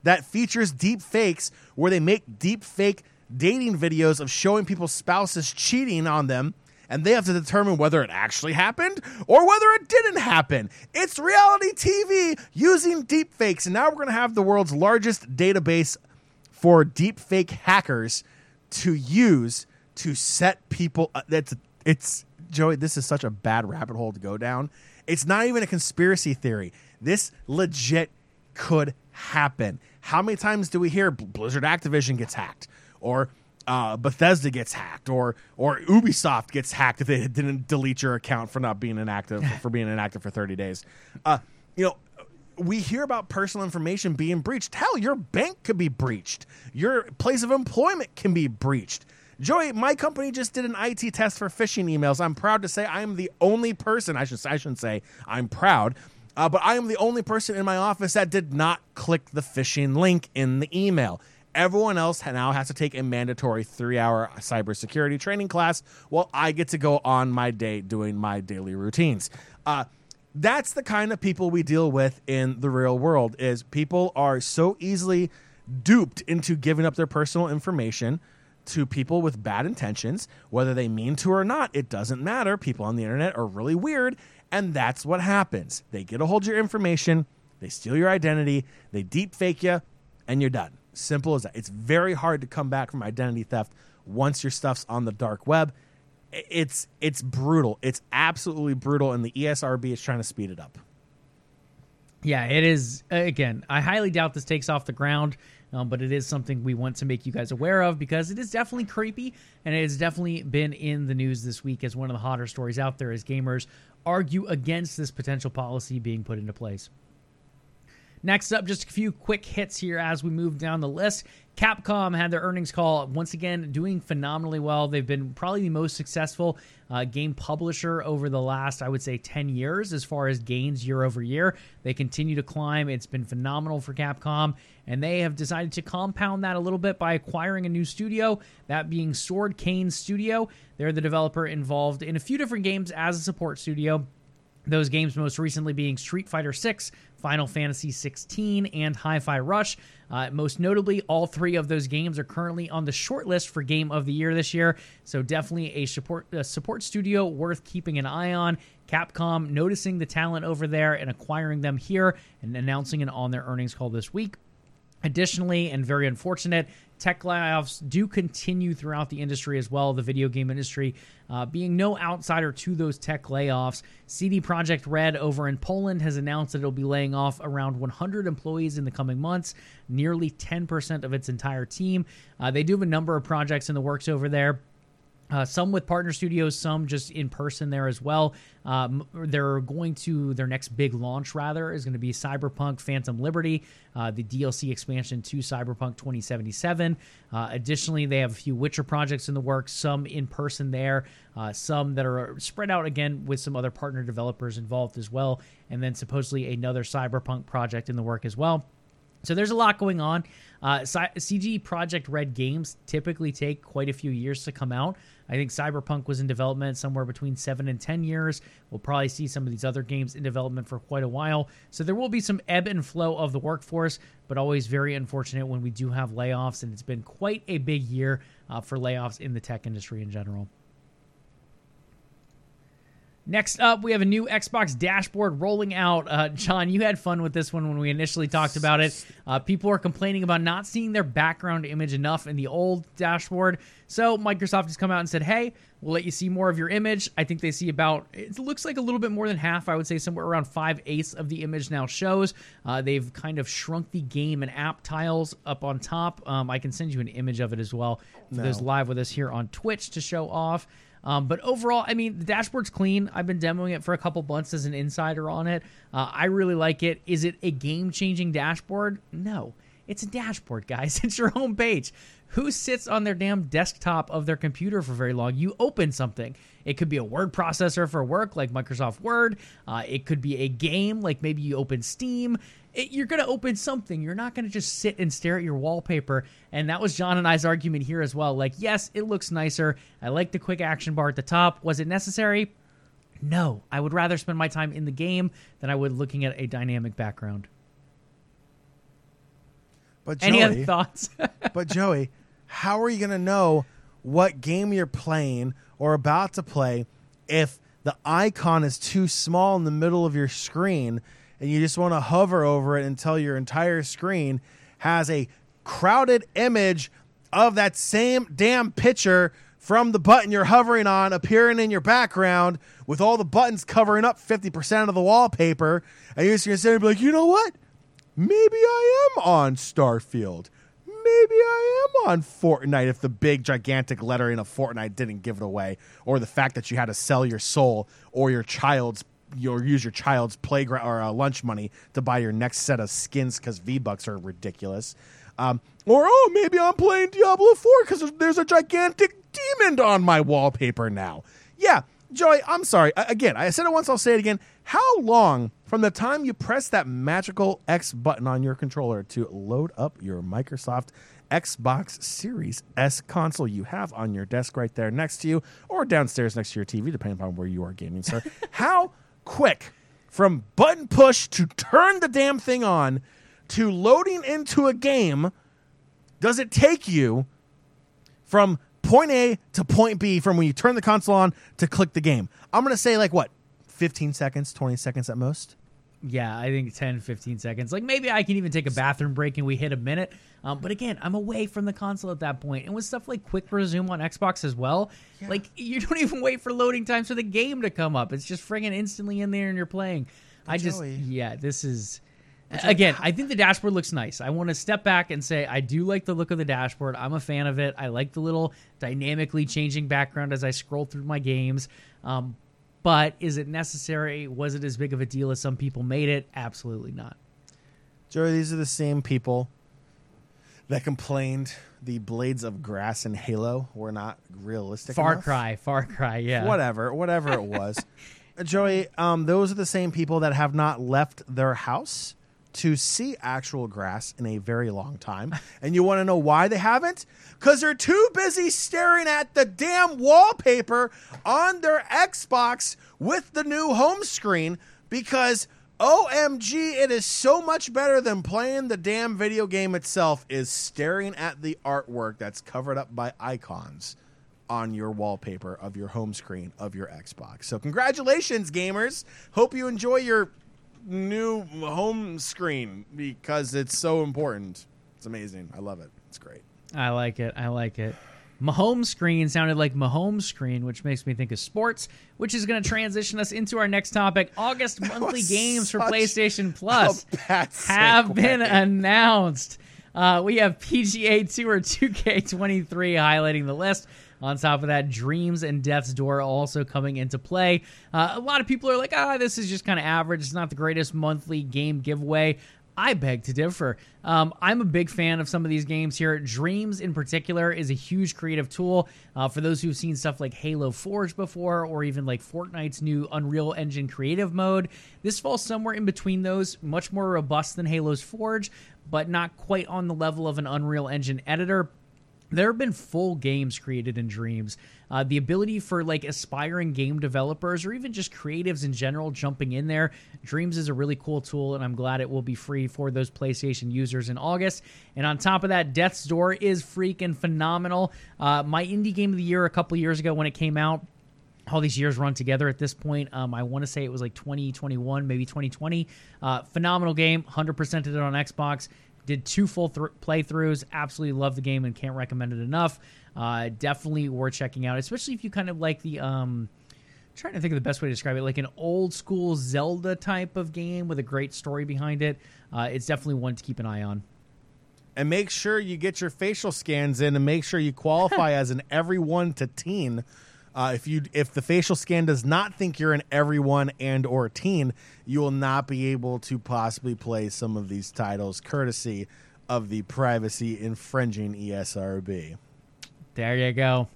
that features deepfakes where they make deepfake dating videos of showing people's spouses cheating on them and they have to determine whether it actually happened or whether it didn't happen. It's reality TV using deepfakes, and now we're going to have the world's largest database for deepfake hackers to use to set people. Uh, that's it's Joey. This is such a bad rabbit hole to go down. It's not even a conspiracy theory. This legit could happen. How many times do we hear Blizzard Activision gets hacked or uh, Bethesda gets hacked or or Ubisoft gets hacked if they didn't delete your account for not being inactive (laughs) for being inactive for 30 days. Uh, you know, we hear about personal information being breached. Hell, your bank could be breached. Your place of employment can be breached. Joey, my company just did an IT test for phishing emails. I'm proud to say I am the only person. I should I shouldn't say I'm proud, uh, but I am the only person in my office that did not click the phishing link in the email. Everyone else now has to take a mandatory three hour cybersecurity training class while I get to go on my day doing my daily routines. Uh, that's the kind of people we deal with in the real world is people are so easily duped into giving up their personal information to people with bad intentions. Whether they mean to or not it doesn't matter. People on the internet are really weird and that's what happens. They get a hold of your information they steal your identity they deep fake you and you're done Simple as that. It's very hard to come back from identity theft once your stuff's on the dark web. It's it's brutal. It's absolutely brutal, and the ESRB is trying to speed it up. Yeah, it is. Again, I highly doubt this takes off the ground, um, but it is something we want to make you guys aware of because it is definitely creepy, and it has definitely been in the news this week as one of the hotter stories out there as gamers argue against this potential policy being put into place. Next up, just a few quick hits here as we move down the list. Capcom had their earnings call once again, doing phenomenally well. They've been probably the most successful uh, game publisher over the last, I would say, 10 years as far as gains year over year. They continue to climb. It's been phenomenal for Capcom, and they have decided to compound that a little bit by acquiring a new studio, that being Sword Cane Studio. They're the developer involved in a few different games as a support studio. Those games most recently being Street Fighter 6, Final Fantasy 16, and Hi Fi Rush. Uh, most notably, all three of those games are currently on the short list for Game of the Year this year. So, definitely a support, a support studio worth keeping an eye on. Capcom noticing the talent over there and acquiring them here and announcing it on their earnings call this week. Additionally, and very unfortunate, tech layoffs do continue throughout the industry as well, the video game industry. Uh, being no outsider to those tech layoffs, CD Projekt Red over in Poland has announced that it'll be laying off around 100 employees in the coming months, nearly 10% of its entire team. Uh, they do have a number of projects in the works over there. Uh, some with partner studios, some just in person there as well. Um, they're going to their next big launch rather is going to be Cyberpunk Phantom Liberty, uh, the DLC expansion to Cyberpunk 2077. Uh, additionally, they have a few Witcher projects in the works, some in person there, uh, some that are spread out again with some other partner developers involved as well, and then supposedly another Cyberpunk project in the work as well. So there's a lot going on. Uh, CD Projekt Red games typically take quite a few years to come out. I think Cyberpunk was in development somewhere between seven and 10 years. We'll probably see some of these other games in development for quite a while. So there will be some ebb and flow of the workforce, but always very unfortunate when we do have layoffs. And it's been quite a big year uh, for layoffs in the tech industry in general. Next up, we have a new Xbox dashboard rolling out. Uh, Jon, you had fun with this one when we initially talked about it. Uh, people are complaining about not seeing their background image enough in the old dashboard. So Microsoft has come out and said, hey, we'll let you see more of your image. I think they see about, it looks like a little bit more than half. I would say somewhere around five eighths of the image now shows. Uh, they've kind of shrunk the game and app tiles up on top. Um, I can send you an image of it as well for no. those live with us here on Twitch to show off. Um, but overall, I mean, the dashboard's clean. I've been demoing it for a couple months as an insider on it. Uh, I really like it. Is it a game changing dashboard? No. It's a dashboard, guys. (laughs) It's your home page. Who sits on their damn desktop of their computer for very long? You open something. It could be a word processor for work, like Microsoft Word. Uh, it could be a game, like maybe you open Steam it, you're going to open something. You're not going to just sit and stare at your wallpaper. And that was Jon and I's argument here as well. Like, yes, it looks nicer. I like the quick action bar at the top. Was it necessary? No. I would rather spend my time in the game than I would looking at a dynamic background. But Joey, any other thoughts? (laughs) but Joey, how are you going to know what game you're playing or about to play if the icon is too small in the middle of your screen? And you just want to hover over it until your entire screen has a crowded image of that same damn picture from the button you're hovering on appearing in your background with all the buttons covering up 50% of the wallpaper. And you're just going to sit there and be like, you know what? Maybe I am on Starfield. Maybe I am on Fortnite if the big gigantic lettering of Fortnite didn't give it away, or the fact that you had to sell your soul or your child's you'll use your child's playground or uh, lunch money to buy your next set of skins because V Bucks are ridiculous. Um, or oh, maybe I'm playing Diablo 4 because there's a gigantic demon on my wallpaper now. Yeah, Joey, I'm sorry. Again, I said it once, I'll say it again. How long from the time you press that magical X button on your controller to load up your Microsoft Xbox Series S console you have on your desk right there next to you or downstairs next to your TV, depending upon where you are gaming, sir? (laughs) How quick from button push to turn the damn thing on to loading into a game does it take you from point A to point B from when you turn the console on to click the game? I'm going to say like what? 15 seconds, 20 seconds at most. Yeah, I think 10, 15 seconds. Like maybe I can even take a bathroom break and we hit a minute. Um, but again, I'm away from the console at that point. And with stuff like quick resume on Xbox as well, yeah. like you don't even wait for loading times for the game to come up. It's just friggin' instantly in there and you're playing. But I just, Joey. yeah, this is. Again, I think the dashboard looks nice. I want to step back and say I do like the look of the dashboard. I'm a fan of it. I like the little dynamically changing background as I scroll through my games. Um, but is it necessary? Was it as big of a deal as some people made it? Absolutely not. Joey, these are the same people that complained the blades of grass in Halo were not realistic. Far enough. Cry, Far Cry, yeah. Whatever, whatever it was. (laughs) Joey, um, those are the same people that have not left their house to see actual grass in a very long time. (laughs) And you want to know why they haven't? Because they're too busy staring at the damn wallpaper on their Xbox with the new home screen because OMG, it is so much better than playing the damn video game itself, is staring at the artwork that's covered up by icons on your wallpaper of your home screen of your Xbox. So, congratulations, gamers. Hope you enjoy your new home screen because it's so important. It's amazing. I love it. It's great. I like it. I like it. Mahomes screen sounded like Mahomes screen, which makes me think of sports, which is going to transition us into our next topic. August (laughs) monthly games for PlayStation Plus (laughs) have been announced. Uh, we have PGA Tour 2K23 highlighting the list. On top of that, Dreams and Death's Door also coming into play. Uh, a lot of people are like, ah, this is just kind of average. It's not the greatest monthly game giveaway. I beg to differ. Um, I'm a big fan of some of these games here. Dreams, in particular, is a huge creative tool. Uh, for those who've seen stuff like Halo Forge before, or even like Fortnite's new Unreal Engine creative mode, this falls somewhere in between those. Much more robust than Halo's Forge, but not quite on the level of an Unreal Engine editor there have been full games created in dreams uh, the ability for like aspiring game developers or even just creatives in general jumping in there dreams is a really cool tool and i'm glad it will be free for those playstation users in august and on top of that death's door is freaking phenomenal uh, my indie game of the year a couple years ago when it came out all these years run together at this point. Um, I want to say it was like 2021, maybe 2020. Uh, phenomenal game, 100%ed it on Xbox. Did two full th- playthroughs. Absolutely love the game and can't recommend it enough. Uh, definitely worth checking out, especially if you kind of like the. Um, trying to think of the best way to describe it, like an old school Zelda type of game with a great story behind it. Uh, it's definitely one to keep an eye on. And make sure you get your facial scans in, and make sure you qualify (laughs) as an everyone to teen uh, if you if the facial scan does not think you're an everyone and or teen, you will not be able to possibly play some of these titles, courtesy of the privacy infringing ESRB. There you go.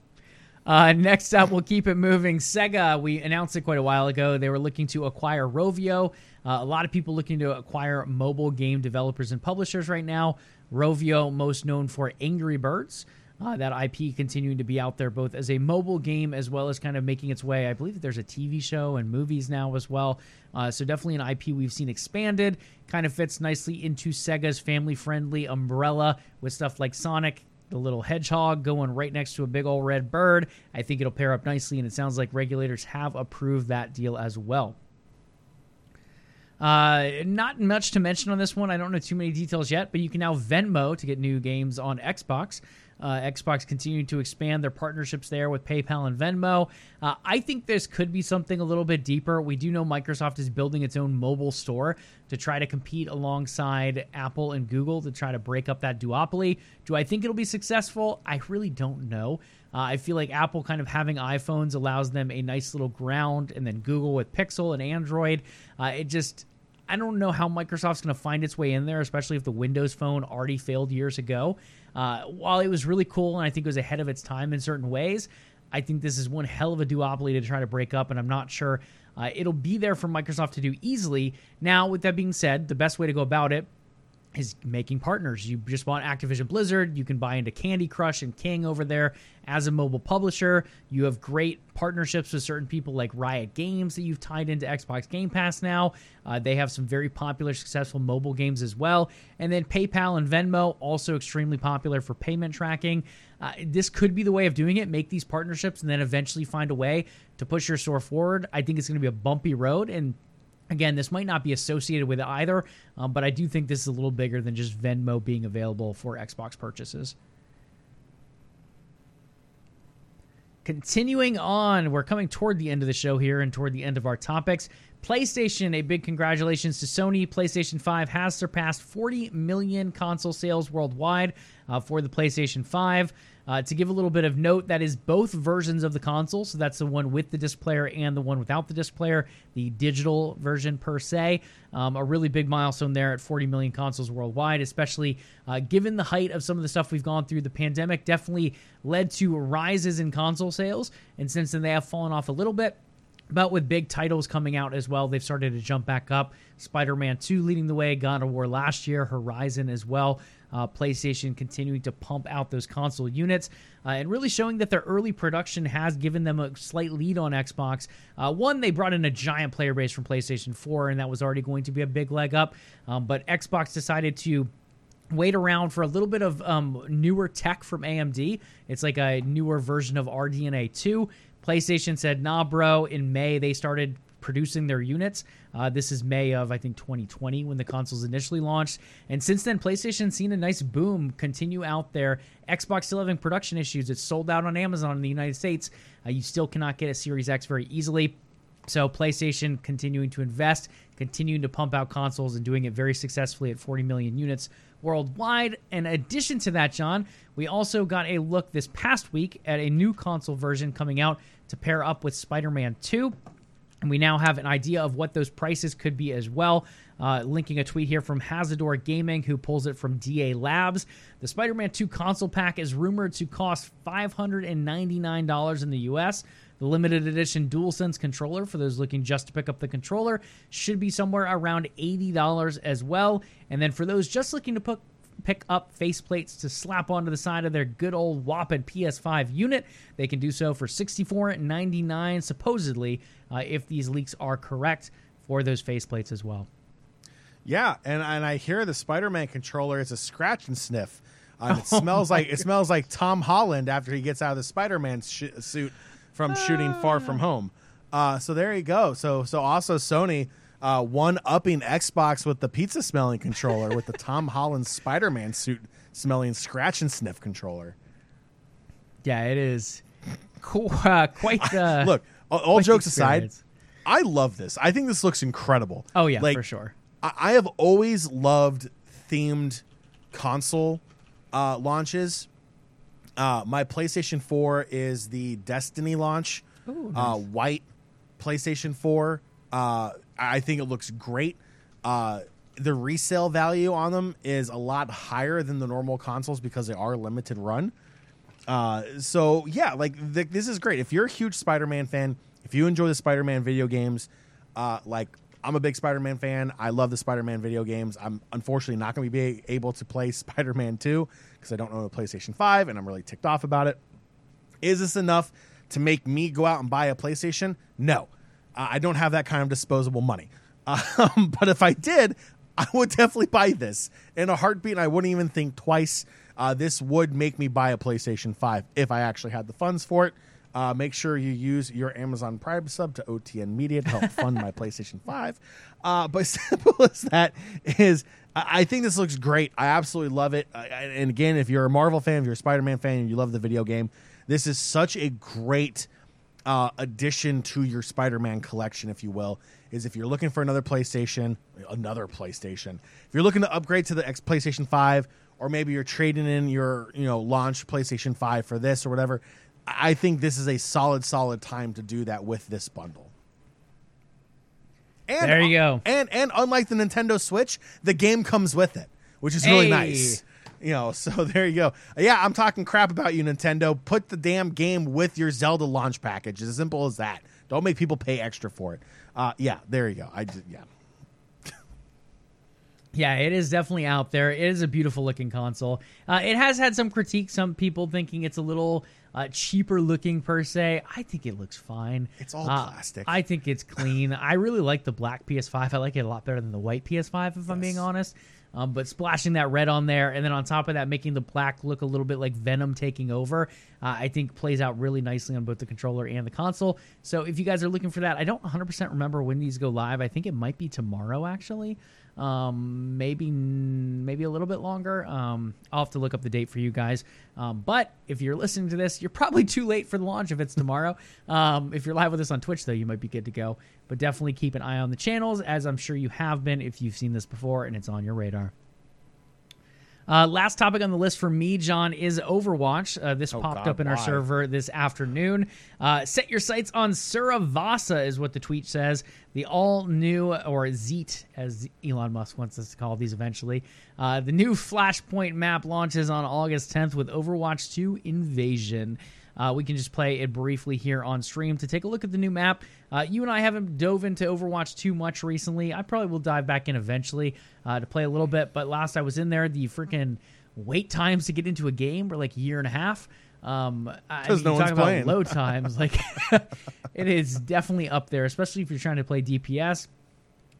Uh, next up, we'll keep it moving. Sega, we announced it quite a while ago. They were looking to acquire Rovio. Uh, a lot of people looking to acquire mobile game developers and publishers right now. Rovio, most known for Angry Birds. Uh, that IP continuing to be out there both as a mobile game as well as kind of making its way. I believe that there's a TV show and movies now as well. Uh, so definitely an IP we've seen expanded. Kind of fits nicely into Sega's family-friendly umbrella with stuff like Sonic, the little hedgehog going right next to a big old red bird. I think it'll pair up nicely, and it sounds like regulators have approved that deal as well. Uh, not much to mention on this one. I don't know too many details yet, but you can now Venmo to get new games on Xbox. Uh, Xbox continuing to expand their partnerships there with PayPal and Venmo. Uh, I think this could be something a little bit deeper. We do know Microsoft is building its own mobile store to try to compete alongside Apple and Google to try to break up that duopoly. Do I think it'll be successful? I really don't know. Uh, I feel like Apple kind of having iPhones allows them a nice little ground, and then Google with Pixel and Android. Uh, it just I don't know how Microsoft's going to find its way in there, especially if the Windows Phone already failed years ago. Uh, while it was really cool and I think it was ahead of its time in certain ways, I think this is one hell of a duopoly to try to break up, and I'm not sure uh, it'll be there for Microsoft to do easily. Now, with that being said, the best way to go about it is making partners. You just bought Activision Blizzard. You can buy into Candy Crush and King over there as a mobile publisher. You have great partnerships with certain people like Riot Games that you've tied into Xbox Game Pass now. Uh, they have some very popular, successful mobile games as well. And then PayPal and Venmo, also extremely popular for payment tracking. Uh, this could be the way of doing it. Make these partnerships and then eventually find a way to push your store forward. I think it's going to be a bumpy road. And Again, this might not be associated with either, um, but I do think this is a little bigger than just Venmo being available for Xbox purchases. Continuing on, we're coming toward the end of the show here and toward the end of our topics. PlayStation, a big congratulations to Sony. PlayStation 5 has surpassed 40 million console sales worldwide uh, for the PlayStation 5. Uh, to give a little bit of note, that is both versions of the console. So that's the one with the disc player and the one without the disc player, the digital version per se. Um, a really big milestone there at 40 million consoles worldwide, especially uh, given the height of some of the stuff we've gone through. The pandemic definitely led to rises in console sales, and since then they have fallen off a little bit. But with big titles coming out as well, they've started to jump back up. Spider Man 2 leading the way, God of War last year, Horizon as well. Uh, PlayStation continuing to pump out those console units uh, and really showing that their early production has given them a slight lead on Xbox. Uh, one, they brought in a giant player base from PlayStation 4, and that was already going to be a big leg up. Um, but Xbox decided to wait around for a little bit of um, newer tech from AMD. It's like a newer version of RDNA 2. PlayStation said, nah, bro. In May, they started producing their units. Uh, this is May of, I think, 2020 when the consoles initially launched. And since then, PlayStation's seen a nice boom continue out there. Xbox still having production issues. It's sold out on Amazon in the United States. Uh, you still cannot get a Series X very easily. So PlayStation continuing to invest, continuing to pump out consoles, and doing it very successfully at 40 million units worldwide. In addition to that, Jon, we also got a look this past week at a new console version coming out to pair up with Spider-Man 2. And we now have an idea of what those prices could be as well. Uh, linking a tweet here from Hazador Gaming, who pulls it from Dealabs. The Spider Man 2 console pack is rumored to cost $599 in the US. The limited edition DualSense controller, for those looking just to pick up the controller, should be somewhere around $80 as well. And then for those just looking to put pick up faceplates to slap onto the side of their good old whopping PS5 unit. They can do so for $64.99, supposedly, uh, if these leaks are correct for those faceplates as well. Yeah, and, and I hear the Spider-Man controller is a scratch and sniff. Um, it (laughs) oh smells like God. it smells like Tom Holland after he gets out of the Spider-Man sh- suit from shooting Far From Home. Uh, so there you go. So so also Sony uh, one upping Xbox with the pizza smelling controller with the (laughs) Tom Holland Spider Man suit smelling scratch and sniff controller. Yeah, it is cool, (laughs) uh, quite the. (laughs) Look, all jokes aside, I love this. I think this looks incredible. Oh yeah, like, for sure. I, I have always loved themed console uh, launches. Uh, my PlayStation 4 is the Destiny launch. Ooh, uh, white PlayStation 4. Uh, I think it looks great. Uh, the resale value on them is a lot higher than the normal consoles because they are limited run. Uh, so yeah, like th- this is great. If you're a huge Spider-Man fan, if you enjoy the Spider-Man video games, uh, like I'm a big Spider-Man fan. I love the Spider-Man video games. I'm unfortunately not going to be able to play (laughs) Spider-Man 2 because I don't own a PlayStation 5, and I'm really ticked off about it. Is this enough to make me go out and buy a PlayStation? No. I don't have that kind of disposable money. (laughs) Um, but if I did, I would definitely buy this in a heartbeat. And I wouldn't even think twice. Uh, this would make me buy a PlayStation 5 if I actually had the funds for it. Uh, make sure you use your Amazon Prime sub to OTN Media to help fund my (laughs) PlayStation 5. Uh, but (laughs) simple as that is, I think this looks great. I absolutely love it. and again, if you're a Marvel fan, if you're a Spider Man fan, and you love the video game, this is such a great uh, addition to your Spider-Man collection, if you will, is if you're looking for another PlayStation, another PlayStation. If you're looking to upgrade to the X PlayStation Five, or maybe you're trading in your you know launch PlayStation Five for this or whatever, I think this is a solid, solid time to do that with this bundle. And, there you go. And and unlike the Nintendo Switch, the game comes with it, which is really hey. nice you know, (laughs) so there you go. Yeah, I'm talking crap about you, Nintendo. Put the damn game with your Zelda launch package. It's as simple as that. Don't make people pay extra for it. Uh, yeah, there you go. I just, yeah. Yeah, it is definitely out there. It is a beautiful looking console. Uh, it has had some critique. Some people thinking it's a little uh, cheaper looking per se. I think it looks fine. It's all uh, plastic. I think it's clean. I really like the black PS5. I like it a lot better than the white PS5, if yes. I'm being honest. Um, but splashing that red on there, and then on top of that, making the black look a little bit like Venom taking over, uh, I think plays out really nicely on both the controller and the console. So if you guys are looking for that, I don't 100% remember when these go live. I think it might be tomorrow, actually um, maybe maybe a little bit longer. Um, I'll have to look up the date for you guys. Um, but if you're listening to this, you're probably too late for the launch if it's tomorrow. Um, if you're live with us on Twitch, though, you might be good to go. But definitely keep an eye on the channels, as I'm sure you have been if you've seen this before and it's on your radar. Uh, last topic on the list for me, Jon, is Overwatch. Uh, this oh, popped God, up in why? our server this afternoon. Uh, set your sights on Suravasa, is what the tweet says. The all new, or ZEET, as Elon Musk wants us to call these eventually. Uh, the new Flashpoint map launches on August 10th with Overwatch 2 Invasion. Uh, we can just play it briefly here on stream to take a look at the new map. Uh, you and I haven't dove into Overwatch too much recently. I probably will dive back in eventually uh, to play a little bit. But last I was in there, the freaking wait times to get into a game were like a year and a half. Um, Because no one's playing. About load times, like (laughs) it is definitely up there, especially if you're trying to play DPS.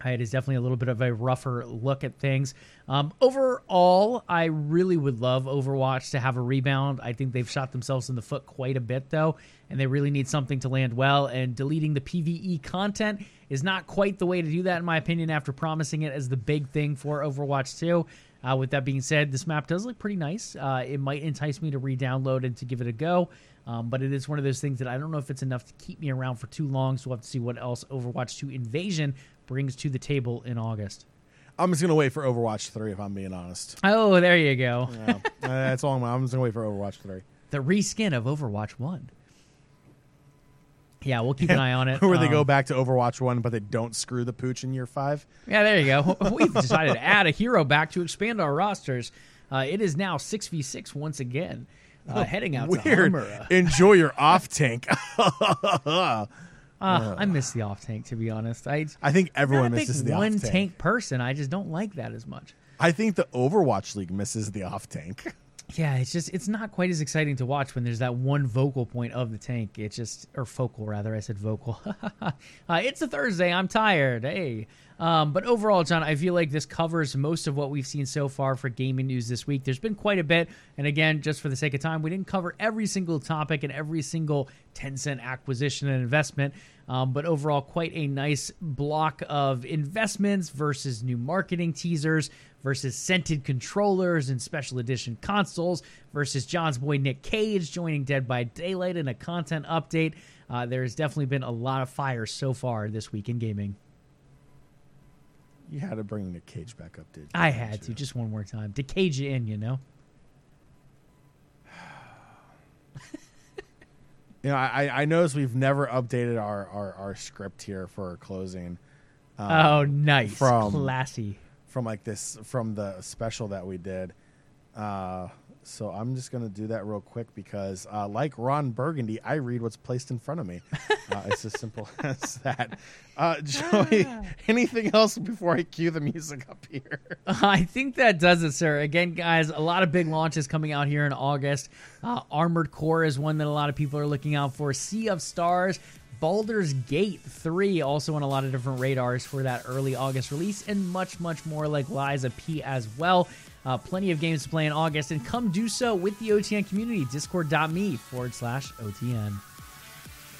It is definitely a little bit of a rougher look at things. Um, overall, I really would love Overwatch to have a rebound. I think they've shot themselves in the foot quite a bit, though, and they really need something to land well. And deleting the PvE content is not quite the way to do that, in my opinion, after promising it as the big thing for Overwatch 2. Uh, with that being said, this map does look pretty nice. Uh, it might entice me to re download and to give it a go. Um, but it is one of those things that I don't know if it's enough to keep me around for too long. So we'll have to see what else Overwatch 2 Invasion brings to the table in August. I'm just gonna wait for Overwatch three if I'm being honest. Oh, there you go. Yeah, uh, that's all I'm. I'm just gonna wait for Overwatch three. (laughs) The reskin of Overwatch 1. Yeah, we'll keep an eye on it. (laughs) Where they go Um, back to Overwatch one, but they don't screw the pooch in year five. Yeah, there you go. (laughs) We've decided to add a hero back to expand our rosters. Uh, it is now 6v6 once again, uh, heading out to Weird. Enjoy your off tank. Uh, I miss the off tank, to be honest. I, I think everyone not a big misses the off one tank. tank person. I just don't like that as much. I think the Overwatch League misses the off tank. (laughs) Yeah, it's just it's not quite as exciting to watch when there's that one vocal point of the tank. It's just or focal rather. I said vocal. (laughs) uh, it's a Thursday. I'm tired. Hey. Um, but overall, Jon, I feel like this covers most of what we've seen so far for gaming news this week. There's been quite a bit, and again, just for the sake of time, we didn't cover every single topic and every single Tencent acquisition and investment. Um, but overall, quite a nice block of investments versus new marketing teasers versus scented controllers and special edition consoles versus Jon's boy Nic Cage joining Dead by Daylight in a content update. Uh, there has definitely been a lot of fire so far this week in gaming. You had to bring Nic Cage back up, did you? I had to just one more time to cage it in, you know. You know, I, I noticed we've never updated our, our, our script here for closing. Um, oh, nice, from- classy. from like this from the special that we did. Uh, so I'm just gonna do that real quick because, uh, like Ron Burgundy, I read what's placed in front of me. (laughs) Uh, it's as simple (laughs) as that. Uh, Joey, anything else before I cue the music up here? (laughs) I think that does it, sir. Again, guys, a lot of big launches coming out here in August. Uh, Armored Core is one that a lot of people are looking out for. Sea of Stars, Baldur's Gate 3, also on a lot of different radars for that early August release, and much, much more like Lies of P as well. Uh, plenty of games to play in August, and come do so with the OTN community. Discord.me forward slash OTN.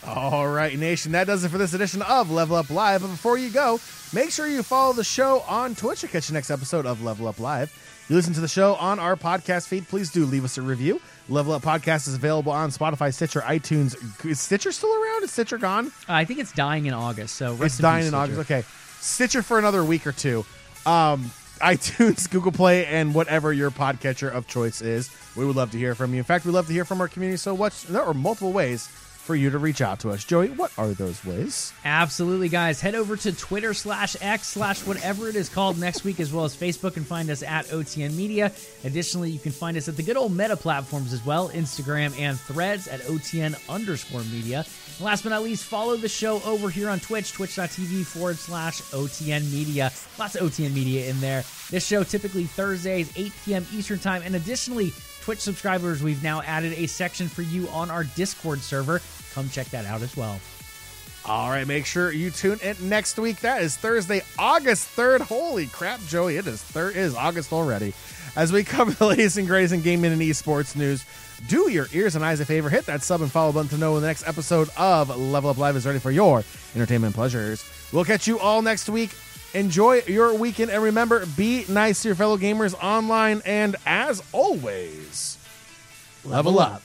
All right, Nation, that does it for this edition of Level Up Live. But before you go, make sure you follow the show on Twitch to catch the next episode of Level Up Live. You listen to the show on our podcast feed, please do leave us a review. Level Up Podcast is available on Spotify, Stitcher, iTunes. Is Stitcher still around? Is Stitcher gone? Uh, I think it's dying in August, so rest It's in dying in August. Okay. Stitcher for another week or two. Um, (laughs) iTunes, Google Play, and whatever your podcatcher of choice is. We would love to hear from you. In fact, we love to hear from our community. So, what? There are multiple ways for you to reach out to us. Joey, what are those ways? Absolutely, guys. Head over to Twitter slash X slash whatever it is called next week, as well as Facebook, and find us at OTN Media. Additionally, you can find us at the good old meta platforms as well Instagram and threads at OTN underscore media. And last but not least, follow the show over here on Twitch, twitch.tv forward slash OTN Media. Lots of OTN Media in there. This show typically Thursdays, 8 p.m. Eastern Time. And additionally, Twitch subscribers, we've now added a section for you on our Discord server. Come check that out as well. All right, make sure you tune in next week. That is Thursday, August 3rd. Holy crap, Joey, it is thir- it is August already. As we (laughs) cover the latest and greatest in gaming and esports news, do your ears and eyes a favor. Hit that sub and follow button to know when the next episode of Level Up Live is ready for your entertainment pleasures. We'll catch you all next week. Enjoy your weekend and remember, be nice to your fellow gamers online. And as always, level up.